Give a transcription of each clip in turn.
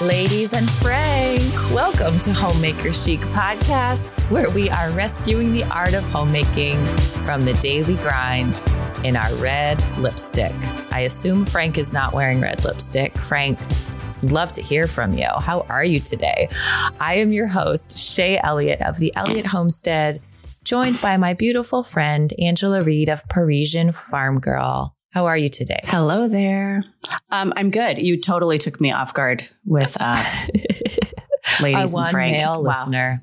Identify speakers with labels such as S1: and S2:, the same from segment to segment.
S1: Ladies and Frank, welcome to Homemaker Chic Podcast, where we are rescuing the art of homemaking from the daily grind in our red lipstick. I assume Frank is not wearing red lipstick. Frank, love to hear from you. How are you today? I am your host, Shaye Elliott of the Elliott Homestead, joined by my beautiful friend, Angela Reed of Parisian Farm Girl. How are you today?
S2: Hello there. Um, I'm good. You totally took me off guard with uh, ladies
S1: Our
S2: and
S1: one
S2: Frank.
S1: male
S2: Wow.
S1: listener.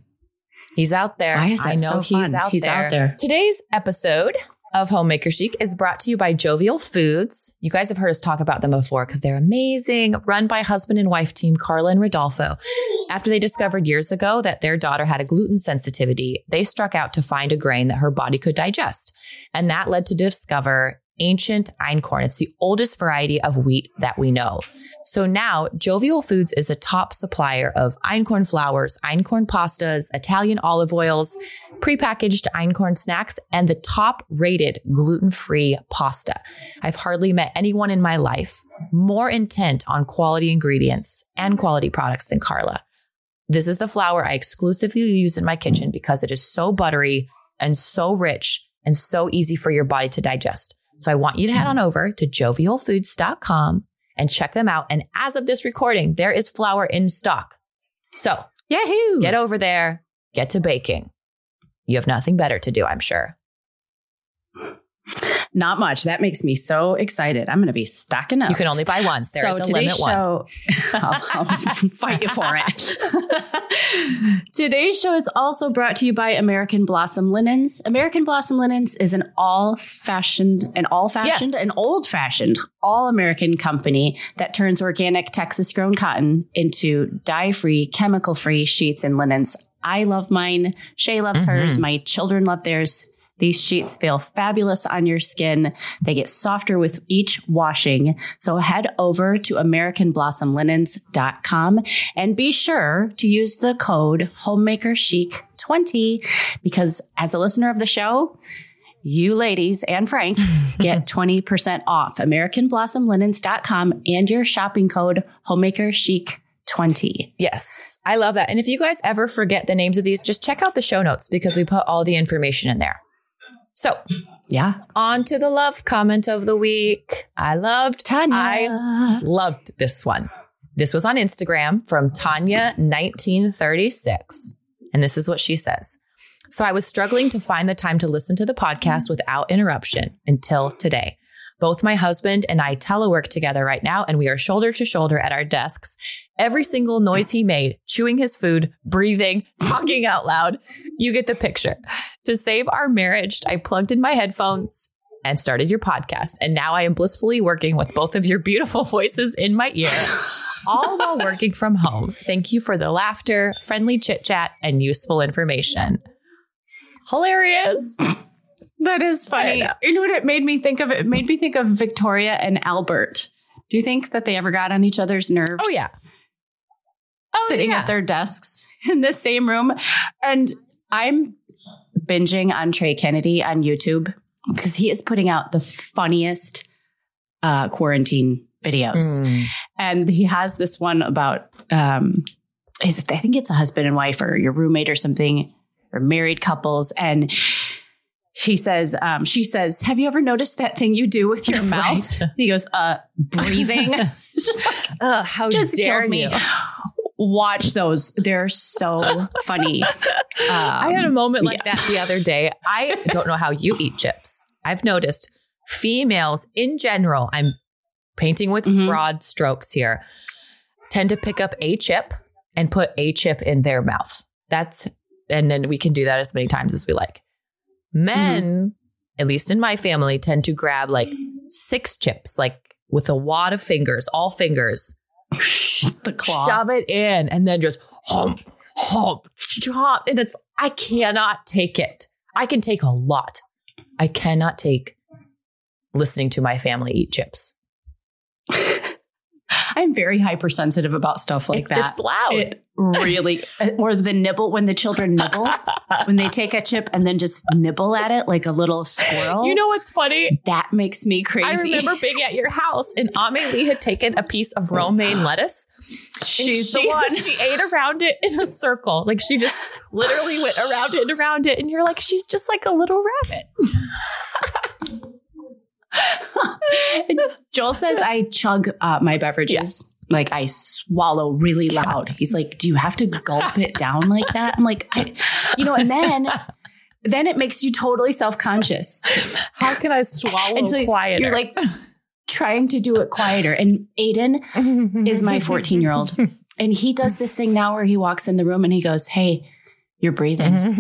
S1: He's out there.
S2: Why is that
S1: I know
S2: so
S1: he's
S2: fun?
S1: out
S2: He's
S1: there.
S2: out there.
S1: Today's episode of Homemaker Chic is brought to you by Jovial Foods. You guys have heard us talk about them before because they're amazing, run by husband and wife team Carla and Rodolfo. After they discovered years ago that their daughter had a gluten sensitivity, they struck out to find a grain that her body could digest. And that led to discover ancient einkorn. It's the oldest variety of wheat that we know. So now Jovial Foods is a top supplier of einkorn flours, einkorn pastas, Italian olive oils, prepackaged einkorn snacks, and the top rated gluten free pasta. I've hardly met anyone in my life more intent on quality ingredients and quality products than Carla. This is the flour I exclusively use in my kitchen because it is so buttery and so rich and so easy for your body to digest. So I want you to head on mm. over to jovialfoods.com and check them out. And as of this recording, there is flour in stock. So
S2: Yahoo!
S1: get over there, get to baking. You have nothing better to do, I'm sure.
S2: Not much. That makes me so excited. I'm going to be stocking up.
S1: You can only buy once. There is
S2: so
S1: a
S2: today's
S1: limit one.
S2: show, I'll, I'll fight you for it. today's show is also brought to you by American Blossom Linens. American Blossom Linens is an all-fashioned, an all-fashioned,
S1: Yes.
S2: an old-fashioned, all-American company that turns organic Texas-grown cotton into dye-free, chemical-free sheets and linens. I love mine. Shaye loves mm-hmm. hers. My children love theirs. These sheets feel fabulous on your skin. They get softer with each washing. So head over to AmericanBlossomLinens.com and be sure to use the code HomemakerChic20 because as a listener of the show, you ladies and Frank get 20% off AmericanBlossomLinens.com and your shopping code HomemakerChic20.
S1: Yes, I love that. And if you guys ever forget the names of these, just check out the show notes because we put all the information in there. So,
S2: Yeah.
S1: on to the love comment of the week. I loved
S2: Tanya.
S1: I loved this one. This was on Instagram from Tanya1936. And this is what she says. So I was struggling to find the time to listen to the podcast without interruption until today. Both my husband and I telework together right now, and we are shoulder to shoulder at our desks. Every single noise he made, chewing his food, breathing, talking out loud, you get the picture. To save our marriage, I plugged in my headphones and started your podcast. And now I am blissfully working with both of your beautiful voices in my ear, all while working from home. Thank you for the laughter, friendly chit chat, and useful information. Hilarious.
S2: That is funny. You know what it made me think of? It made me think of Victoria and Albert. Do you think that they ever got on each other's nerves?
S1: Oh, yeah. Oh,
S2: sitting
S1: yeah.
S2: at their desks in the same room. And I'm binging on Trey Kennedy on YouTube because he is putting out the funniest uh, quarantine videos.
S1: Mm.
S2: And he has this one about, um, is it, I think it's a husband and wife or your roommate or something, or married couples. And she says, um, she says, have you ever noticed that thing you do with your mouth?
S1: Right.
S2: He goes, uh, breathing. it's just like,
S1: how
S2: just
S1: dare
S2: me.
S1: you.
S2: Watch those. They're so funny.
S1: I had a
S2: Um,
S1: moment like
S2: yeah.
S1: that the other day. I don't know how you eat chips. I've noticed females in general, I'm painting with
S2: Mhm.
S1: broad strokes here, tend to pick up a chip and put a chip in their mouth. That's, and then we can do that as many times as we like. Men, at least in my family, tend to grab like six chips, like with a wad of fingers, all fingers,
S2: the claw.
S1: shove it in, and then just hump, hump, chop. And it's, I cannot take it. I can take a lot. I cannot take listening to my family eat chips.
S2: I'm very hypersensitive about stuff like that.
S1: It's loud.
S2: It really, or the nibble when the children nibble, when they take a chip and then just nibble at it like a little squirrel.
S1: you know what's funny?
S2: that makes me crazy.
S1: I remember being at your house and Amelie had taken a piece of romaine lettuce.
S2: she's
S1: she,
S2: the one.
S1: She ate around it in a circle. Like she just literally went around it and around it. And you're like, she's just like a little rabbit.
S2: Joel says I chug uh, my beverages. Like I swallow really loud. He's like, "Do you have to gulp it down like that?" I'm like, I, you know, and then then it makes you totally self conscious.
S1: How can I swallow
S2: And so
S1: quieter?
S2: you're like trying to do it quieter. And Aiden is my 14 year old, and he does this thing now where he walks in the room and he goes, "Hey." You're breathing,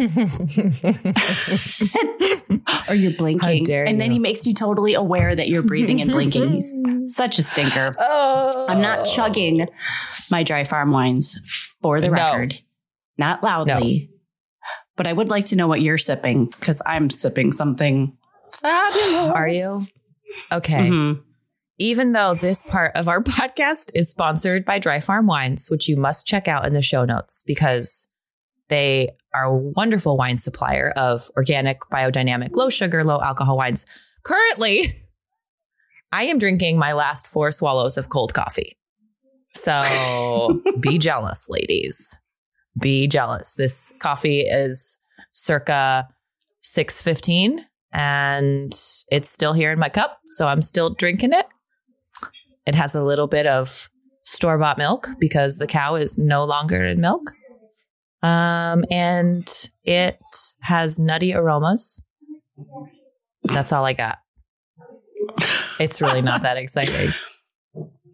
S2: or you're blinking,
S1: dare
S2: and then
S1: you.
S2: he makes you totally aware that you're breathing and blinking. He's such a stinker.
S1: oh.
S2: I'm not chugging my dry farm wines for the
S1: No.
S2: record, not loudly. But I would like to know what you're sipping because I'm sipping something.
S1: Fabulous. Are you? Okay.
S2: Mhm.
S1: Even though this part of our podcast is sponsored by Dry Farm Wines, which you must check out in the show notes because they are a wonderful wine supplier of organic, biodynamic, low sugar, low alcohol wines. Currently, I am drinking my last four swallows of cold coffee. So be jealous, ladies. Be jealous. This coffee is circa 615 and it's still here in my cup. So I'm still drinking it. It has a little bit of store bought milk because the cow is no longer in milk. Um, and it has nutty aromas. That's all I got. It's really not that exciting.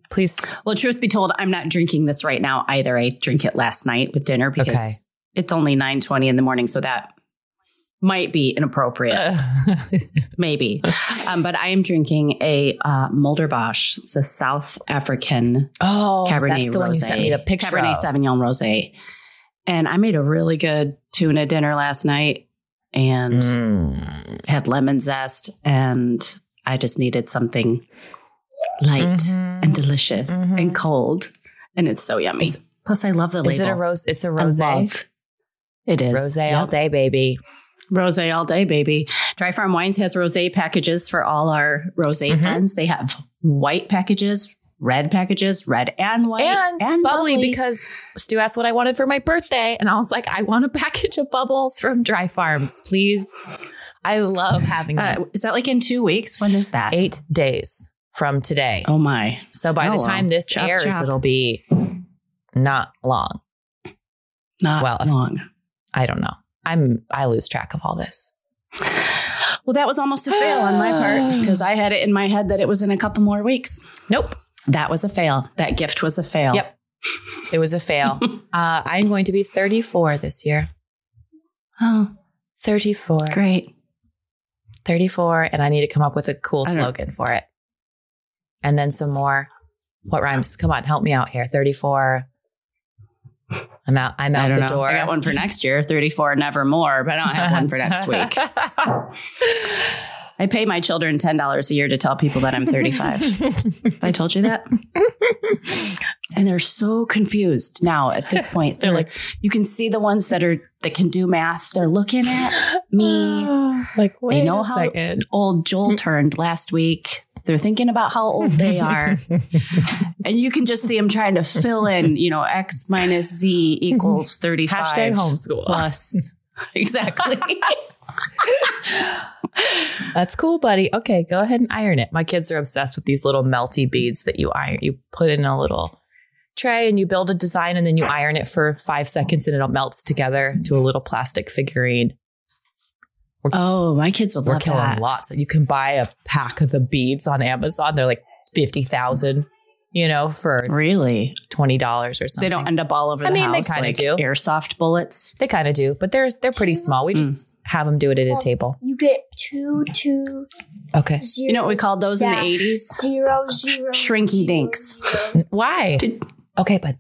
S1: Please.
S2: Well, truth be told, I'm not drinking this right now either. I drink it last night with dinner because
S1: Okay.
S2: it's only 9:20 in the morning, so that might be inappropriate. Maybe, um, but I am drinking a uh, Mulderbosch. It's a South African
S1: oh,
S2: Cabernet
S1: that's the one you sent me the picture
S2: Cabernet
S1: of.
S2: Sauvignon Rosé. And I made a really good tuna dinner last night and
S1: Mm.
S2: had lemon zest and I just needed something light
S1: Mhm.
S2: and delicious
S1: Mhm.
S2: and cold and it's so yummy.
S1: Is-
S2: Plus I love the label.
S1: Is it a rose? It's a rose.
S2: It is.
S1: Rose
S2: Yep.
S1: all day, baby.
S2: Rose all day, baby. Dry Farm Wines has rose packages for all our rose
S1: Mhm.
S2: friends. They have white packages, red packages, red and white,
S1: and, bubbly, because Stu asked what I wanted for my birthday, and I was like, I want a package of bubbles from Dry Farms, please. I love having them.
S2: uh, is that like in two weeks? When is that?
S1: Eight days from today.
S2: Oh my!
S1: So by
S2: Oh,
S1: the time this
S2: Chop,
S1: airs,
S2: chop.
S1: it'll be not long.
S2: Not
S1: Well,
S2: long.
S1: I don't know. I'm I lose track of all this.
S2: Well, that was almost a fail on my part because I had it in my head that it was in a couple more weeks.
S1: Nope.
S2: That was a fail. That gift was a fail.
S1: Yep. It was a fail. uh, I'm going to be 34 this year.
S2: Oh,
S1: 34.
S2: great.
S1: 34 and I need to come up with a cool slogan for it. And then some more. What rhymes? Come on, help me out here. 34. I'm out. I'm out the
S2: know.
S1: door.
S2: I got one for next year, 34 never more, but I don't have one for next week. I pay my children $10 a year to tell people that I'm 35. Have I told you that? and they're so confused now at this point. They're like, you can see the ones that are that can do math. They're looking at me.
S1: like, wait
S2: They know
S1: a
S2: how
S1: second.
S2: old Joel turned last week. They're thinking about how old they are. and you can just see them trying to fill in, you know, X minus Z equals 35.
S1: Hashtag homeschool.
S2: Plus. exactly.
S1: That's cool, buddy. Okay, go ahead and iron it. My kids are obsessed with these little melty beads that you iron. You put in a little tray and you build a design and then you iron it for five seconds and it all melts together to a little plastic figurine.
S2: oh, my kids would
S1: We're
S2: love
S1: killing
S2: that.
S1: lots. You can buy a pack of the beads on Amazon. They're like 50,000, you know, for
S2: Really?
S1: $20 or something.
S2: They don't end up all over
S1: I
S2: the
S1: mean, they kinda
S2: like
S1: do.
S2: airsoft bullets.
S1: They kind of do, but they're they're pretty small. We hmm. just have them do it at a table.
S3: You get two, two,
S1: Okay.
S3: zero.
S2: You know what we called those in the 80s?
S3: Zero, zero.
S2: Shrinky
S3: zero,
S2: dinks.
S3: zero.
S1: Why?
S2: Did-
S1: Okay, but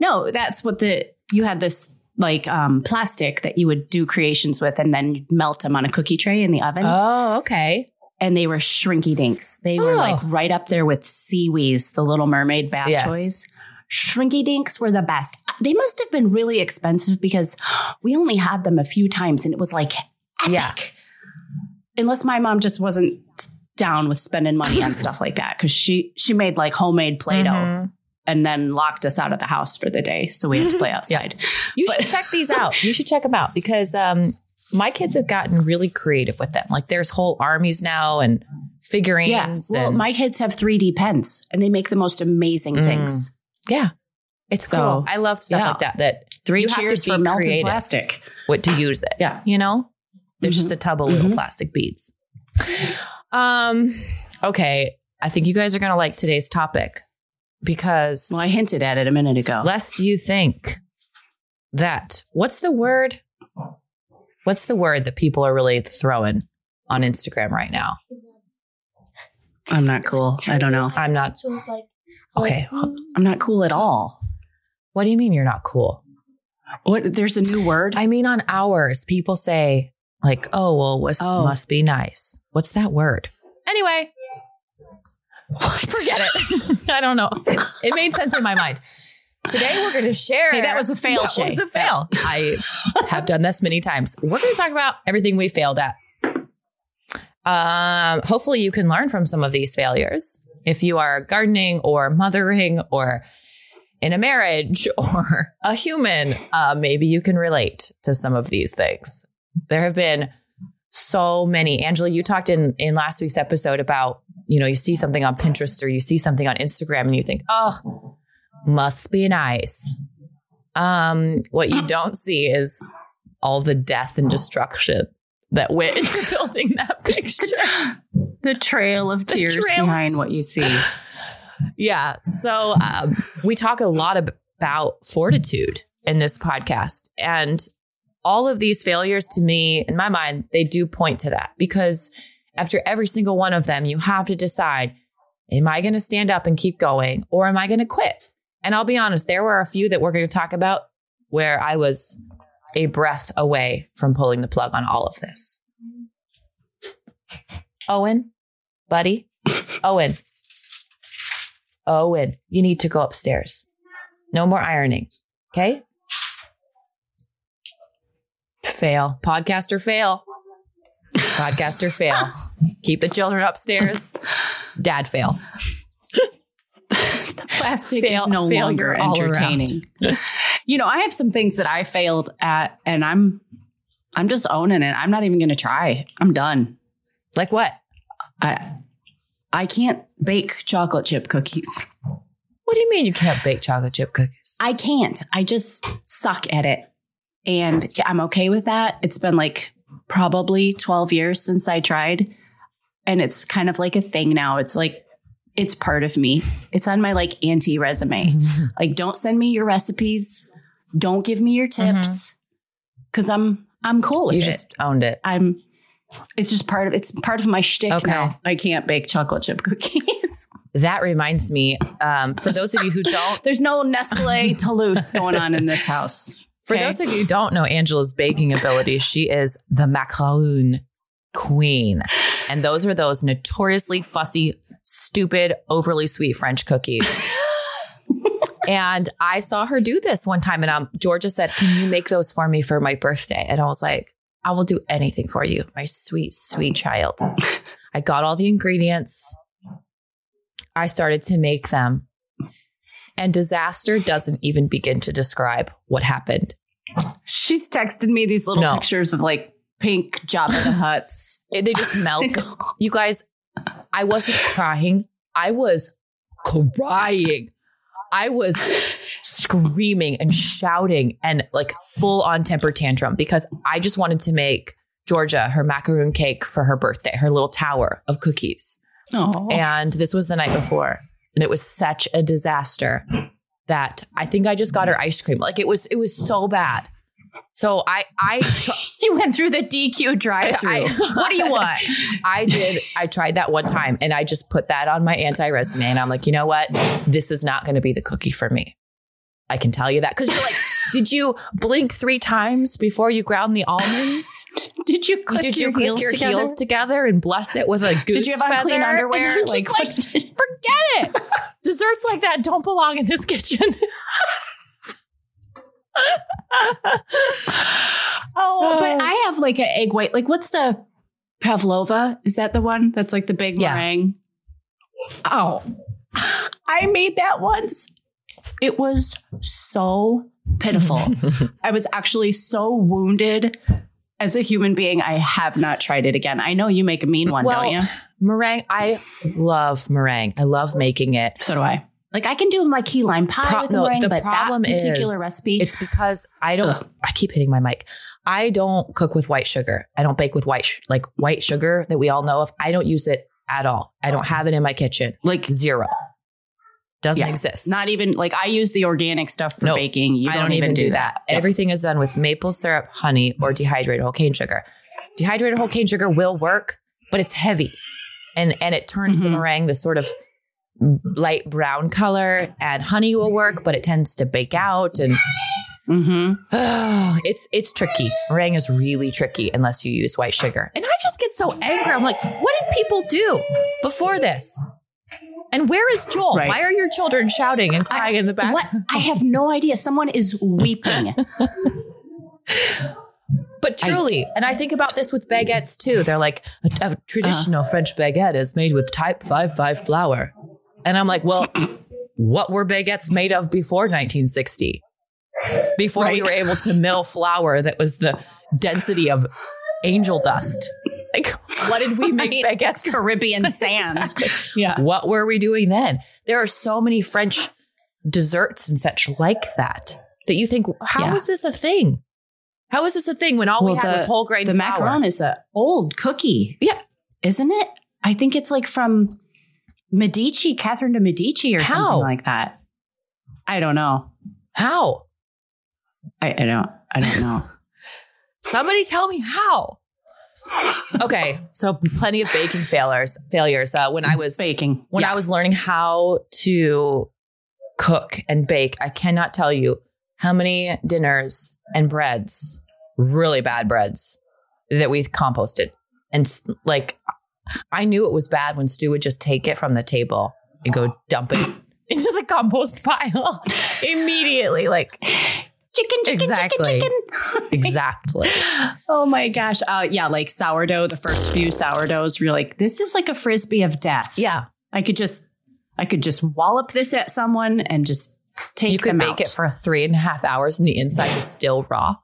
S2: No, that's what the you had this like um, plastic that you would do creations with, and then you'd melt them on a cookie tray in the oven.
S1: Oh, okay.
S2: and they were shrinky dinks. They were
S1: Oh.
S2: like right up there with Sea Wees, the Little Mermaid bath
S1: Yes.
S2: toys. Shrinky dinks were the best. They must have been really expensive because we only had them a few times and it was like,
S1: Yeah.
S2: unless my mom just wasn't down with spending money on stuff like that because she she made like homemade play-doh
S1: Mhm.
S2: and then locked us out of the house for the day so we had to play outside
S1: You
S2: But-
S1: should check these out. You should check them out because um, my kids have gotten really creative with them. Like there's whole armies now and figurines.
S2: yeah well
S1: and-
S2: my kids have 3d pens and they make the most amazing
S1: Mm.
S2: things
S1: yeah, it's
S2: So,
S1: cool. I love stuff
S2: yeah.
S1: like that. That
S2: three
S1: You have to
S2: cheers
S1: be
S2: for melted
S1: creative.
S2: plastic
S1: what to use it.
S2: yeah
S1: You know, there's
S2: Mhm.
S1: just a tub of little
S2: Mhm.
S1: plastic beads. Um. Okay, I think you guys are gonna like today's topic because
S2: well i hinted at it a minute ago
S1: lest you think that what's the word? What's the word that people are really throwing on Instagram right now?
S2: i'm not cool i don't know
S1: I'm not
S3: So it's like,
S1: okay.
S3: mm,
S2: i'm not cool at all
S1: What do you mean you're not cool?
S2: what there's a new word
S1: I mean, on ours, people say like, "Oh, well, was
S2: Oh.
S1: must be nice." What's that word? Anyway, forget it. I don't know. It made sense in my mind. Today we're going to share.
S2: Hey, that was a fail,
S1: That
S2: Shaye.
S1: was a fail. I have done this many times. We're going to talk about everything we failed at. Um, hopefully, you can learn from some of these failures. If you are gardening or mothering or in a marriage or a human, uh, maybe you can relate to some of these things. There have been so many. Angela, you talked in in last week's episode about you know you see something on Pinterest or you see something on Instagram and you think, oh, must be nice. Um, what you don't see is all the death and destruction that went into building that picture.
S2: the trail of
S1: The
S2: tears
S1: trail of
S2: behind what you see
S1: Yeah. So um, we talk a lot about fortitude in this podcast. And all of these failures to me, in my mind, they do point to that because after every single one of them, you have to decide, am I going to stand up and keep going or am I going to quit? And I'll be honest, there were a few that we're going to talk about where I was a breath away from pulling the plug on all of this. Owen, buddy, Owen, Owen, you need to go upstairs. No more ironing. Okay. Fail. Podcaster fail. Podcaster fail. Keep the children upstairs. Dad fail.
S2: plastic
S1: Fail-
S2: is no longer entertaining. you know, I have some things that I failed at, and I'm I'm just owning it. I'm not even going to try. I'm done.
S1: Like what?
S2: I I can't bake chocolate chip cookies.
S1: What do you mean you can't bake chocolate chip cookies?
S2: I can't. I just suck at it, and I'm okay with that. It's been like probably 12 years since I tried, and it's kind of like a thing now. It's like it's part of me. It's on my like anti resume. Like, don't send me your recipes. Don't give me your tips because I'm I'm cool with
S1: you
S2: it.
S1: just owned it.
S2: I'm. It's just part of it's part of my shtick
S1: Okay.
S2: now. I can't bake chocolate chip cookies.
S1: That reminds me, um, for those of you who don't,
S2: There's no Nestle Toll House going on in this house.
S1: for
S2: Okay?
S1: those of you who don't know Angela's baking abilities, she is the macaroon queen. And those are those notoriously fussy, stupid, overly sweet French cookies. and I saw her do this one time, and um, Georgia said, "Can you make those for me for my birthday?" And I was like, "I will do anything for you, my sweet, sweet child." I got all the ingredients. I started to make them. And disaster doesn't even begin to describe what happened.
S2: She's texted me these little
S1: No.
S2: pictures of like pink Jabba the
S1: Hutts. They just melt. You guys, I wasn't crying. I was crying. I was screaming and shouting and like full on temper tantrum because I just wanted to make Georgia her macaroon cake for her birthday, her little tower of cookies.
S2: Oh,
S1: And this was the night before. And it was such a disaster that I think I just got her ice cream. Like it was, it was so bad. So I, I,
S2: you went through the DQ drive-through.
S1: I-
S2: what do you want?
S1: I did. I tried that one time and I just put that on my anti resume. And I'm like, you know what? This is not going to be the cookie for me. I can tell you that. Cause you're like, did you blink three times before you ground the almonds?
S2: Did you click
S1: Did
S2: your,
S1: you click
S2: heels,
S1: your
S2: together?
S1: heels together and bless it with a goose
S2: Did you have clean underwear? Like,
S1: like, forget it. Desserts like that don't belong in this kitchen.
S2: oh, but oh. I have like an egg white. Like, what's the pavlova? Is that the one that's like the big
S1: Yeah.
S2: meringue? Oh, I made that once. It was so pitiful. I was actually so wounded as a human being. I have not tried it again. I know you make a mean one,
S1: Well,
S2: don't you?
S1: meringue, I love meringue. I love making it.
S2: So do I. Like I can do my key lime pie
S1: Pro-
S2: with
S1: no,
S2: meringue,
S1: the
S2: but
S1: problem
S2: that particular
S1: is
S2: recipe,
S1: It's because I don't.
S2: Ugh.
S1: I keep hitting my mic. I don't cook with white sugar. I don't bake with white sh- like white sugar that we all know of. I don't use it at all. I don't have it in my kitchen.
S2: like
S1: Zero. Doesn't
S2: Yeah.
S1: exist.
S2: not even like I use the organic stuff for baking. You
S1: I don't even do that.
S2: Yeah.
S1: Everything is done with maple syrup, honey, or dehydrated whole cane sugar. Dehydrated whole cane sugar will work, but it's heavy, and and it turns the
S2: Mhm.
S1: meringue this sort of light brown color. And honey will work, but it tends to bake out, and
S2: Mm-hmm.
S1: it's it's tricky. Meringue is really tricky unless you use white sugar. And I just get so angry. I'm like, what did people do before this? And where is Joel?
S2: Right.
S1: Why are your children shouting and crying in the back?
S2: What? I have no idea. Someone is weeping.
S1: But truly, and I think about this with baguettes too. They're like a, a traditional
S2: Uh-huh.
S1: French baguette is made with type five five flour, and I'm like, well, what were baguettes made of before 1960? Before we were able to mill flour that was the density of angel dust. Like, what did we make
S2: Right.
S1: baguettes?
S2: Caribbean sand.
S1: Exactly.
S2: Yeah.
S1: What were we doing then? There are so many French desserts and such like that that you think, how
S2: Yeah.
S1: is this a thing? How is this a thing when all we
S2: Well,
S1: had was whole grain
S2: The
S1: flour?
S2: macaron is an old cookie.
S1: Yeah.
S2: Isn't it? I think it's like from Medici, Catherine de Medici or
S1: How?
S2: something like that. I don't know.
S1: How?
S2: I, I don't I don't know.
S1: Somebody tell me how. okay, so plenty of baking failures. Failures. Uh, when I was
S2: Baking.
S1: when
S2: Yeah.
S1: I was learning how to cook and bake, I cannot tell you how many dinners and breads, really bad breads, that we composted. And like, I knew it was bad when Stu would just take it from the table and go dump it into the compost pile immediately. Like,
S2: chicken, chicken,
S1: Exactly.
S2: chicken, chicken.
S1: exactly.
S2: Oh my gosh. Uh, yeah, like sourdough, the first few sourdoughs, you're like, this is like a frisbee of death.
S1: Yeah.
S2: I could just I could just wallop this at someone and just take it.
S1: you could bake
S2: out.
S1: it for three and a half hours and the inside was still raw.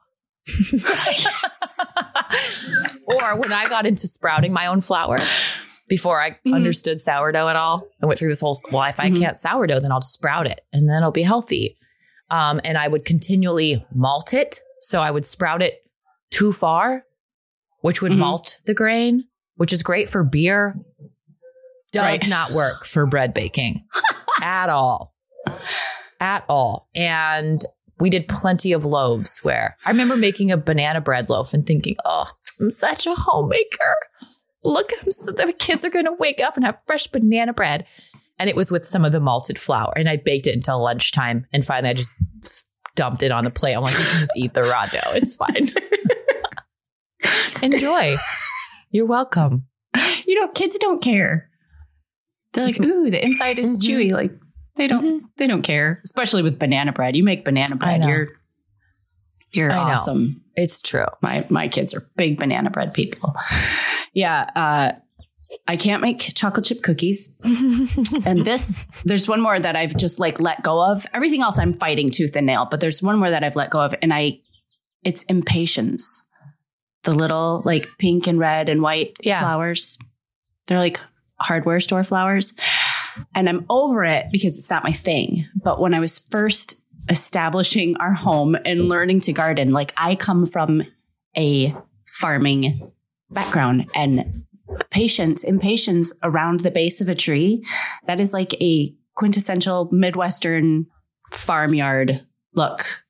S1: or when I got into sprouting my own flour before I
S2: Mhm.
S1: understood sourdough at all, I went through this whole, well, if I
S2: Mhm.
S1: can't sourdough, then I'll just sprout it and then it'll be healthy. Um, and I would continually malt it. So I would sprout it too far, which would
S2: Mhm.
S1: malt the grain, which is great for beer. Does
S2: Right.
S1: not work for bread baking at all. At all. And we did plenty of loaves where I remember making a banana bread loaf and thinking, oh, I'm such a homemaker. Look, I'm so the kids are going to wake up and have fresh banana bread. And it was with some of the malted flour. And I baked it until lunchtime. And finally, I just dumped it on the plate. I'm like, you can just eat the raw dough. It's fine. Enjoy. You're welcome.
S2: you know, kids don't care. They're like, ooh, the inside is
S1: Mhm.
S2: chewy. Like they don't
S1: Mhm.
S2: they don't care. Especially with banana bread. You make banana bread, you're you're
S1: I know.
S2: awesome.
S1: It's true.
S2: My my kids are big banana bread people. Yeah. Uh I can't make chocolate chip cookies. And this, there's one more that I've just like let go of. Everything else I'm fighting tooth and nail, but there's one more that I've let go of. And I, it's impatience. The little like pink and red and white
S1: Yeah.
S2: flowers. They're like hardware store flowers. And I'm over it because it's not my thing. But when I was first establishing our home and learning to garden, like I come from a farming background and patience, impatience around the base of a tree. That is like a quintessential Midwestern farmyard look.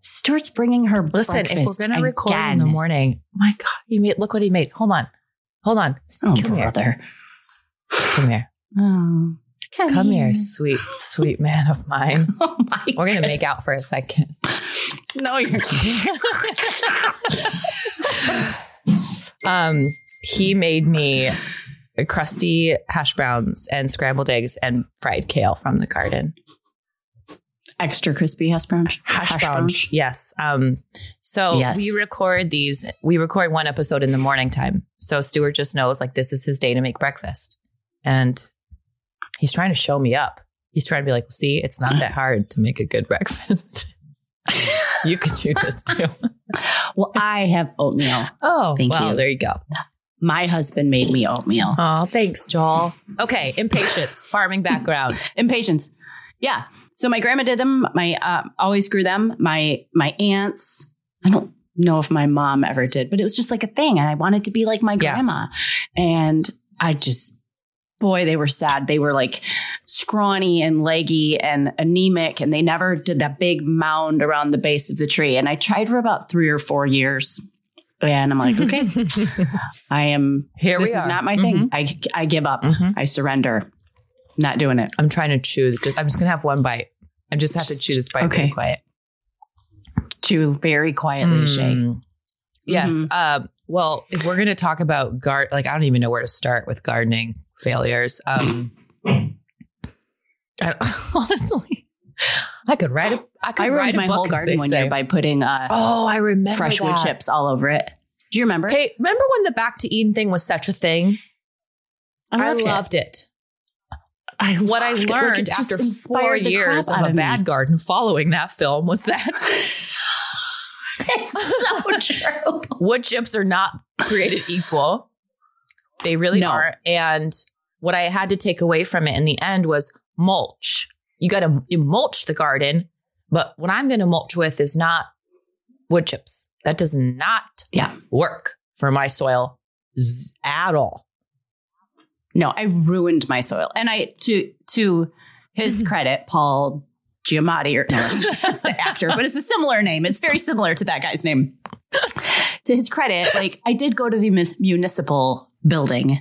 S2: Stuart's bringing her
S1: Listen, if we're going to record in the morning, my God, he made, look what he made. Hold on. Hold on.
S2: Oh,
S1: come here.
S2: brother.
S1: Come here.
S2: Oh, come,
S1: Come here, sweet, sweet man of mine.
S2: Oh my
S1: We're going to make out for a second.
S2: No, you're
S1: Um, he made me crusty hash browns and scrambled eggs and fried kale from the garden.
S2: extra crispy hash brown.
S1: Hash, browns. Yes. Um, so
S2: Yes.
S1: we record these, we record one episode in the morning time. So Stuart just knows like this is his day to make breakfast. And he's trying to show me up. He's trying to be like, see, it's not that hard to make a good breakfast. you could do this too.
S2: Well, I have oatmeal.
S1: Oh,
S2: Thank
S1: well,
S2: you.
S1: there you go.
S2: My husband made me oatmeal.
S1: Oh, thanks, Joel. Okay, impatience, farming background.
S2: Impatience. Yeah. So my grandma did them. My uh, always grew them. My my aunts. I don't know if my mom ever did, but it was just like a thing, and I wanted to be like my
S1: Yeah.
S2: grandma. And I just, boy, they were sad. They were like scrawny and leggy and anemic, and they never did that big mound around the base of the tree. And I tried for about three or four years. And I'm like, okay, I am.
S1: Here
S2: this is
S1: are.
S2: not my thing. I I give up.
S1: Mhm.
S2: I surrender. Not doing it.
S1: I'm trying to chew. Just, I'm just gonna have one bite. I just have to chew this bite
S2: Okay.
S1: quiet.
S2: to very quietly.
S1: Mm. Yes.
S2: Mhm.
S1: Um, well, if we're gonna talk about guard, like I don't even know where to start with gardening failures. Um, I, honestly, I could write a. I could
S2: I
S1: write
S2: ruined
S1: a
S2: my
S1: book,
S2: whole garden one
S1: say.
S2: year by putting uh,
S1: Oh, I remember
S2: fresh wood chips all over it. Do you remember?
S1: Hey, remember when the back to Eden thing was such a thing? I loved, it.
S2: I
S1: What I
S2: loved it. Like,
S1: learned
S2: it
S1: after four
S2: inspired the crap
S1: years of a
S2: me.
S1: bad garden following that film was that
S2: it's so true.
S1: wood chips are not created equal. They really
S2: No.
S1: aren't. And what I had to take away from it in the end was mulch. You got to mulch the garden, but what I'm going to mulch with is not wood chips. That does not
S2: Yeah.
S1: work for my soil z- at all.
S2: No, I ruined my soil. And I to to his credit, Paul Giamatti, or no, that's the actor, but it's a similar name. It's very similar to that guy's name. to his credit, like I did go to the municipal building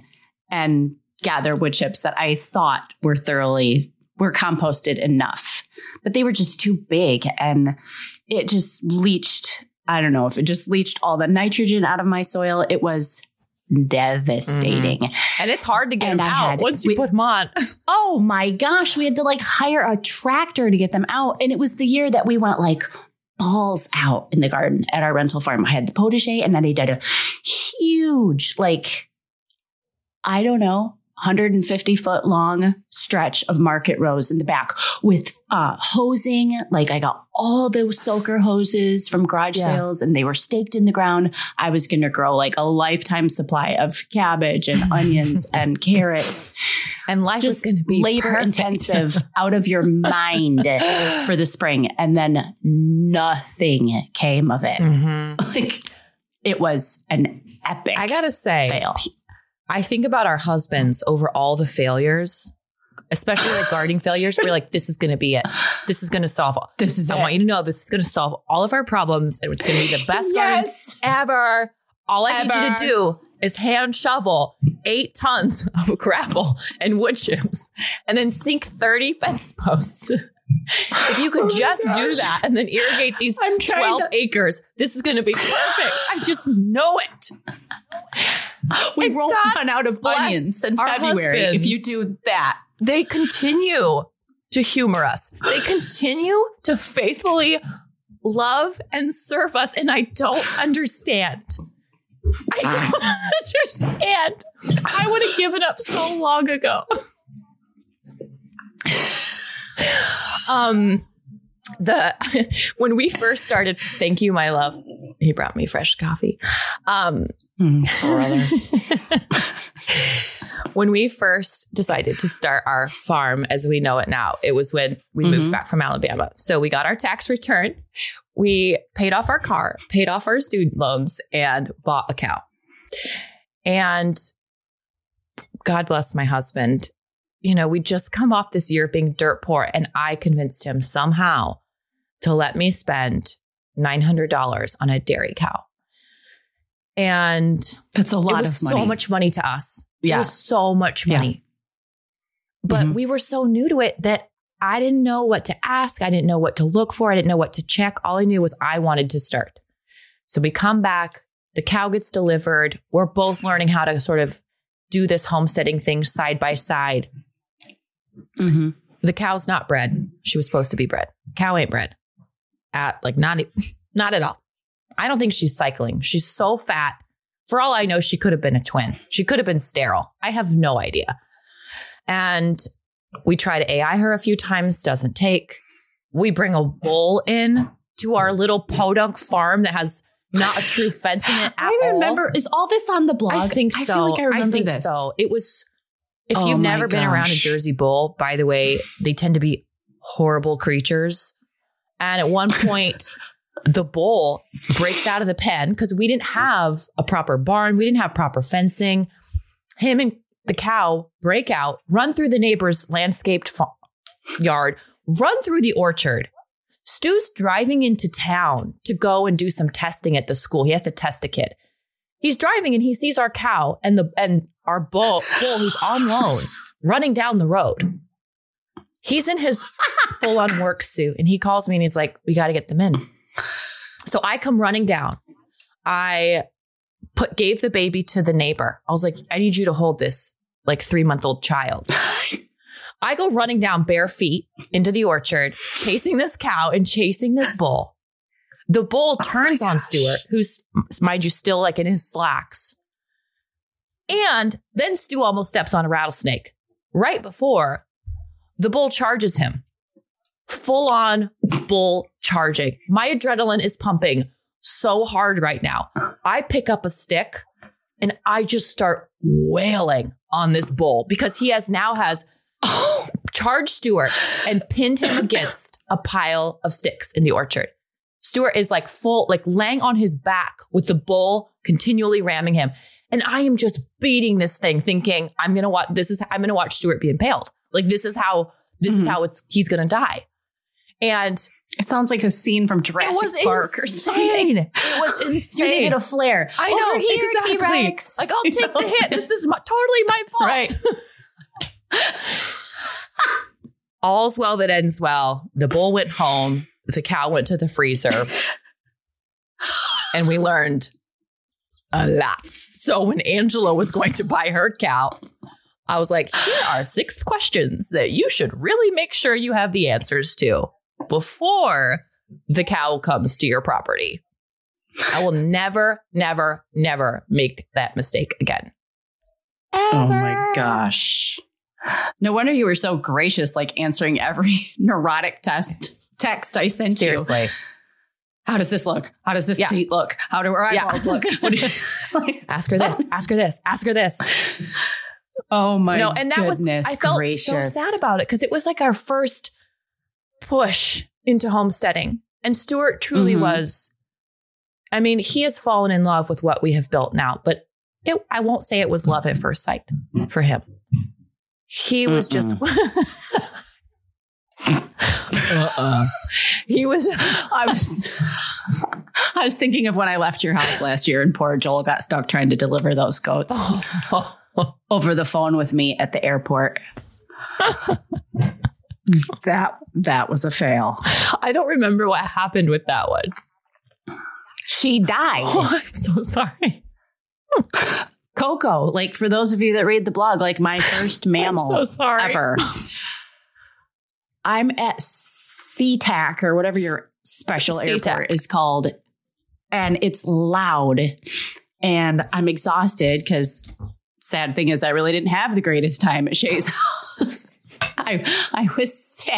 S2: and gather wood chips that I thought were thoroughly were composted enough, but they were just too big and it just leached. I don't know if it just leached all the nitrogen out of my soil. It was devastating. Mm-hmm.
S1: And it's hard to get
S2: And
S1: them
S2: I
S1: out
S2: had-
S1: once you
S2: we-
S1: put them on.
S2: Oh my gosh, we had to like hire a tractor to get them out. And it was the year that we went like balls out in the garden at our rental farm. I had the potager and then I did a huge, like, I don't know, 150 foot long stretch of market rows in the back with uh, hosing. Like I got all those soaker hoses from garage
S1: Yeah.
S2: sales and they were staked in the ground. I was going to grow like a lifetime supply of cabbage and onions and carrots
S1: And life
S2: just
S1: going to be
S2: labor
S1: perfect.
S2: intensive out of your mind for the spring and then nothing came of it
S1: Mhm.
S2: like it was an epic
S1: I got to say,
S2: fail
S1: I think about our husbands over all the failures, especially like gardening failures. We're like, this is going to be it. This is going to solve. all.
S2: this is
S1: I
S2: it.
S1: want you to know this is going to solve all of our problems, and it's going to be the best garden ever. All I need you to do is hand shovel eight tons of gravel and wood chips, and then sink thirty fence posts. if you could
S2: Oh
S1: just do that and then irrigate these twelve
S2: to-
S1: acres, this is going to be perfect. I just know it.
S2: We
S1: And
S2: won't run out of
S1: bless
S2: onions in
S1: our
S2: february if you do that
S1: they continue to humor us. They continue to faithfully love and serve us, and I don't understand. I don't understand. I would have given up so long ago. um the when we first started thank you my love he brought me fresh coffee um when we first decided to start our farm as we know it now, it was when we moved
S2: Mhm.
S1: back from Alabama. So we got our tax return, we paid off our car, paid off our student loans, and bought a cow. And God bless my husband. You know, we just come off this year being dirt poor, and I convinced him somehow to let me spend $900 on a dairy cow. And
S2: that's a
S1: it
S2: lot of money
S1: so much money to us. It
S2: Yeah.
S1: was so much
S2: Yeah.
S1: money. But
S2: Mhm.
S1: we were so new to it that I didn't know what to ask. I didn't know what to look for. I didn't know what to check. All I knew was I wanted to start. So we come back, the cow gets delivered. We're both learning how to sort of do this homesteading thing side by side.
S2: Mhm.
S1: The cow's not bred. She was supposed to be bred. Cow ain't bred. At like not not at all. I don't think she's cycling. She's so fat. For all I know, she could have been a twin. She could have been sterile. I have no idea. And we try to AI her a few times, doesn't take. We bring a bull in to our little podunk farm that has not a true fence in it at
S2: I
S1: all.
S2: remember. Is all this on the blog?
S1: I think so.
S2: I feel like I remember
S1: think
S2: this.
S1: so. It was. If
S2: Oh
S1: you've never been around a. Jersey bull, by the way, they tend to be horrible creatures. And at one point, the bull breaks out of the pen because we didn't have a proper barn, we didn't have proper fencing. Him and the cow break out, run through the neighbor's landscaped fa- yard, run through the orchard. Stu's driving into town to go and do some testing at the school. He has to test a kid. He's driving and he sees our cow and the and our bull, bull who's on loan running down the road. He's in his full on work suit and he calls me and he's like, "We got to get them in." So I come running down. I put gave the baby to the neighbor. I was like, "I need you to hold this like 3-month-old child." I go running down bare feet into the orchard, chasing this cow and chasing this bull. The bull oh turns on Stuart, who's, mind you, still like in his slacks. And then Stu almost steps on a rattlesnake right before the bull charges him. Full on bull charging. My adrenaline is pumping so hard right now. I pick up a stick and I just start wailing on this bull because he has now has oh. charged Stuart and pinned him against a pile of sticks in the orchard. Stuart is like full, like laying on his back with the bull continually ramming him. And I am just beating this thing thinking I'm going to watch, this is, I'm going to watch Stuart be impaled. Like this is how, this is
S2: Mhm.
S1: how it's, he's going to die. And
S2: It sounds like a scene from Jurassic
S1: it was
S2: Park or something.
S1: insane. It was insane.
S2: You needed a flare.
S1: I know
S2: Over here,
S1: exactly.
S2: T-Rex.
S1: Like I'll
S2: You
S1: take the hit. This is my, totally my fault.
S2: Right.
S1: All's well that ends well. The bull went home. The cow went to the freezer, and we learned a lot. So when Angela was going to buy her cow, I was like, "Here are six questions that you should really make sure you have the answers to before the cow comes to your property." I will never, never, never make that mistake again.
S2: Oh my gosh. No wonder you were so gracious, like answering every neurotic test text I sent you.
S1: Seriously.
S2: How does this look? How does this
S1: Yeah.
S2: teeth look? How do her
S1: Yeah.
S2: eyeballs look? What do you, like,
S1: Ask her this, ask her this, ask her this.
S2: oh my
S1: no, and that
S2: goodness
S1: was I felt
S2: gracious.
S1: so sad about it because it was like our first push into homesteading. And Stuart truly
S2: Mhm.
S1: was I mean, he has fallen in love with what we have built now, but it, I won't say it was love at first sight for him. He was just uh-uh. He was
S2: I was I was thinking of when I left your house last year and poor Joel got stuck trying to deliver those goats over the phone with me at the airport. that that was a fail.
S1: I don't remember what happened with that one.
S2: She died.
S1: Oh, I'm so sorry.
S2: Coco, like for those of you that read the blog, like my first mammal
S1: so sorry.
S2: ever. I'm at SeaTac or whatever your special
S1: SeaTac.
S2: airport is called, and it's loud, and I'm exhausted because sad thing is I really didn't have the greatest time at Shaye's house. I I was sick.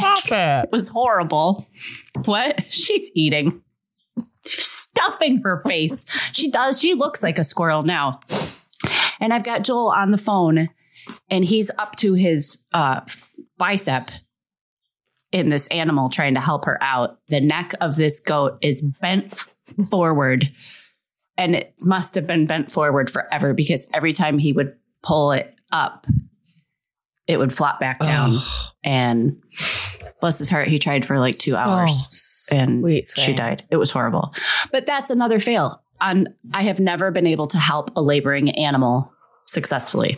S2: It was horrible. What? She's eating. She's stuffing her face. She does. She looks like a squirrel now. And I've got Joel on the phone, and he's up to his uh, bicep in this animal trying to help her out. The neck of this goat is bent forward, and it must have been bent forward forever because every time he would pull it up, it would flop back down. And bless his heart, he tried for like two hours and
S1: sweet
S2: she died. It was horrible. But that's another fail. On I have never been able to help a laboring animal successfully.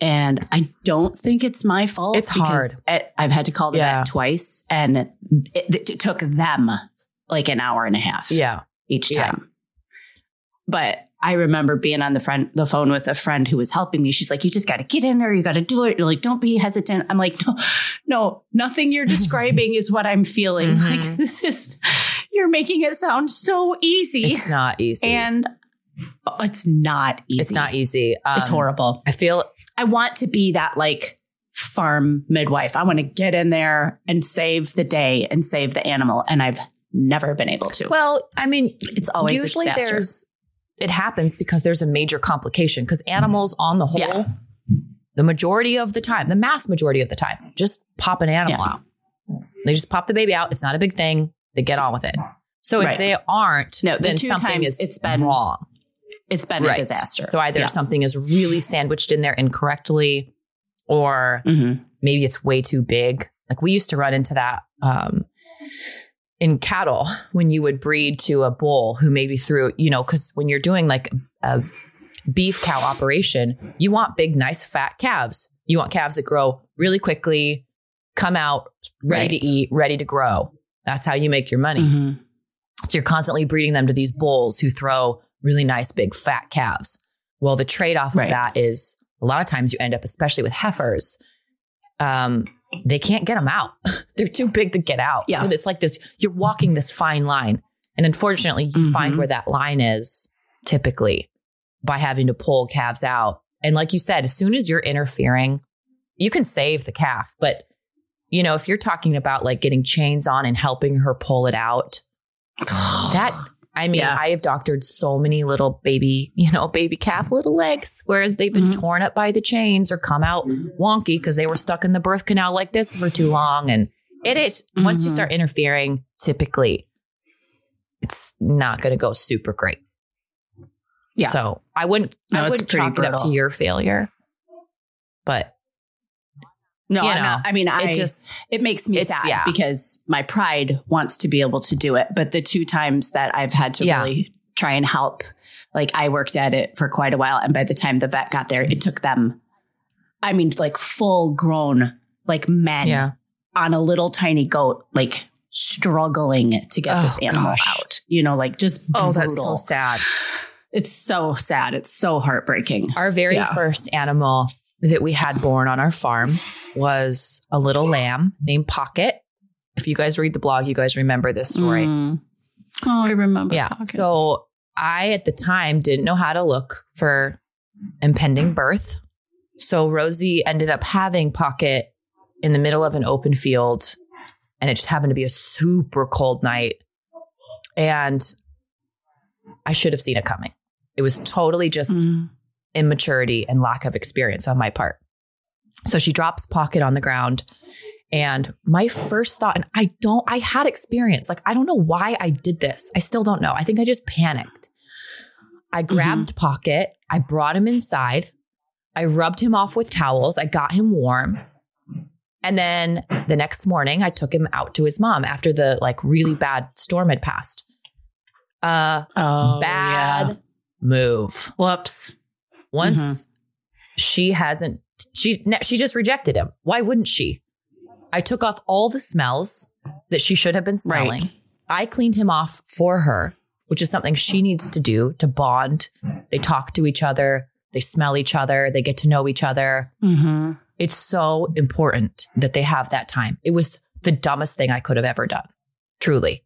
S2: And I don't think it's my fault.
S1: It's
S2: because
S1: hard.
S2: I've had to call them
S1: Yeah.
S2: twice, and it, it took them like an hour and a half
S1: Yeah.
S2: each
S1: Yeah.
S2: time. But I remember being on the friend the phone with a friend who was helping me. She's like, "You just got to get in there. You got to do it. You're like, don't be hesitant." I'm like, "No, no, nothing you're describing is what I'm feeling.
S1: Mhm.
S2: Like this is you're making it sound so easy,
S1: It's not easy.
S2: and oh, it's not easy.
S1: it's not easy. Um,
S2: It's horrible.
S1: I feel
S2: I want to be that like farm midwife. I want to get in there and save the day and save the animal, and I've never been able to.
S1: well, I mean,
S2: it's always
S1: usually there's it happens because there's a major complication because animals on the whole
S2: Yeah.
S1: the majority of the time the mass majority of the time just pop an animal
S2: Yeah.
S1: out they just pop the baby out it's not a big thing they get on with it so if they aren't
S2: No, the
S1: then
S2: two
S1: something
S2: times
S1: is
S2: it's been
S1: wrong
S2: It's been
S1: Right.
S2: a disaster.
S1: so either
S2: Yeah.
S1: something is really sandwiched in there incorrectly or
S2: Mhm.
S1: maybe it's way too big. Like we used to run into that um, in cattle when you would breed to a bull who maybe threw, you know, because when you're doing like a beef cow operation, you want big, nice, fat calves. You want calves that grow really quickly, come out ready
S2: Right.
S1: to eat, ready to grow. That's how you make your money.
S2: Mhm.
S1: So you're constantly breeding them to these bulls who throw really nice, big, fat calves. Well, the trade off of that is a lot of times you end up, especially with heifers, um, they can't get them out. They're too big to get out.
S2: Yeah.
S1: So it's like this, you're walking this fine line. And unfortunately, you find
S2: Mhm.
S1: where that line is typically by having to pull calves out. And like you said, as soon as you're interfering, you can save the calf. But, you know, if you're talking about like getting chains on and helping her pull it out, that I mean,
S2: Yeah.
S1: I have doctored so many little baby, you know, baby calf little legs where they've been
S2: Mhm.
S1: torn up by the chains or come out wonky because they were stuck in the birth canal like this for too long. And it is once you
S2: Mhm.
S1: start interfering, typically it's not going to go super great.
S2: Yeah.
S1: So I wouldn't,
S2: No,
S1: I wouldn't
S2: pretty
S1: chalk it up to your failure, but
S2: No,
S1: You
S2: I'm
S1: know,
S2: not, I mean, I
S1: it just,
S2: it makes me sad
S1: yeah.
S2: because my pride wants to be able to do it. But the two times that I've had to
S1: Yeah.
S2: really try and help, like I worked at it for quite a while. And by the time the vet got there, it took them, I mean, like full grown, like men
S1: yeah.
S2: on a little tiny goat, like struggling to get
S1: Oh,
S2: this animal
S1: gosh.
S2: out. You know, like just
S1: Oh, that's so sad.
S2: It's so sad. It's so heartbreaking.
S1: Our very
S2: Yeah.
S1: first animal that we had born on our farm was a little lamb named Pocket. If you guys read the blog, you guys remember this story.
S2: Mm. Oh, I remember.
S1: Yeah.
S2: Pocket.
S1: So I, at the time, didn't know how to look for impending birth. So Rosie ended up having Pocket in the middle of an open field. And it just happened to be a super cold night. And I should have seen it coming. It was totally just
S2: Mm.
S1: Immaturity and lack of experience on my part. So she drops Pocket on the ground. And my first thought, and I don't, I had experience. Like, I don't know why I did this. I still don't know. I think I just panicked. I grabbed Pocket. I brought him inside. I rubbed him off with towels. I got him warm. And then the next morning, I took him out to his mom after the like really bad storm had passed. Uh,
S2: Oh,
S1: bad
S2: yeah.
S1: move
S2: Whoops.
S1: Once she hasn't she she just rejected him. Why wouldn't she? I took off all the smells that she should have been smelling.
S2: Right.
S1: i cleaned him off for her which is something she needs to do to bond. They talk to each other. They smell each other. They get to know each other.
S2: Mm-hmm.
S1: it's so important that they have that time. It was the dumbest thing i could have ever done truly.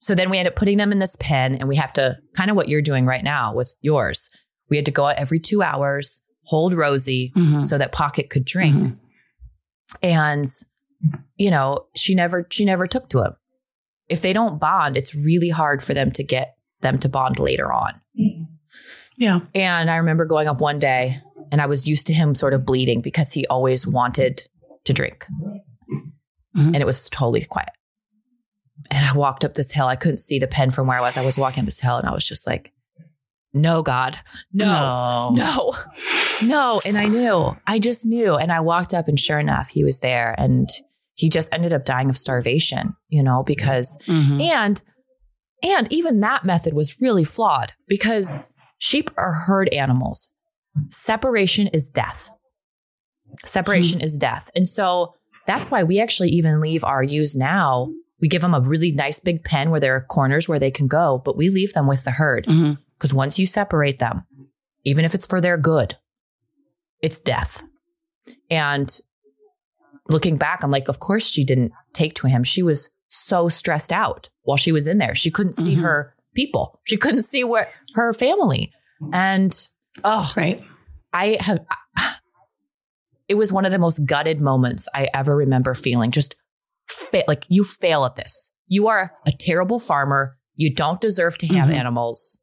S1: So then we end up putting them in this pen and we have to kind of what you're doing right now with yours we had to go out every two hours hold rosie
S2: Mhm.
S1: so that pocket could drink
S2: Mhm.
S1: and you know she never she never took to him if they don't bond it's really hard for them to get them to bond later on
S2: Yeah.
S1: and i remember going up one day and i was used to him sort of bleating because he always wanted to drink
S2: Mhm.
S1: and it was totally quiet and i walked up this hill i couldn't see the pen from where i was i was walking up this hill and i was just like no god no no, no. And I knew, I just knew. And I walked up and sure enough, he was there and he just ended up dying of starvation, you know, because,
S2: Mhm.
S1: and, and even that method was really flawed because sheep are herd animals. Separation is death. Separation is death. And so that's why we actually even leave our ewes now. We give them a really nice big pen where there are corners where they can go, but we leave them with the herd.
S2: Mhm.
S1: Because once you separate them, even if it's for their good, it's death. And looking back, I'm like, of course she didn't take to him. She was so stressed out while she was in there. She couldn't see
S2: Mhm.
S1: her people. She couldn't see where her family. And oh,
S2: Right.
S1: I have it was one of the most gutted moments I ever remember feeling. Just fa- like you fail at this. You are a terrible farmer. You don't deserve to have
S2: Mhm.
S1: animals.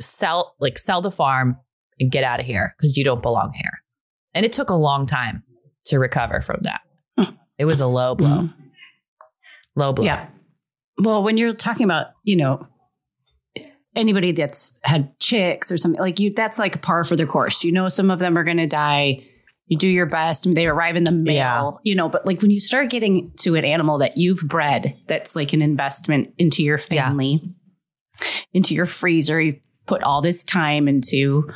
S1: Sell like sell the farm and get out of here because you don't belong here. And it took a long time to recover from that.
S2: Mm.
S1: It was a low blow.
S2: Mhm.
S1: Low blow.
S2: Yeah. Well, when you're talking about, you know, anybody that's had chicks or something like you, that's like par for the course. You know, some of them are going to die. You do your best and they arrive in the mail,
S1: Yeah.
S2: you know, but like when you start getting to an animal that you've bred, that's like an investment into your
S1: Yeah.
S2: Into your freezer, you put all this time into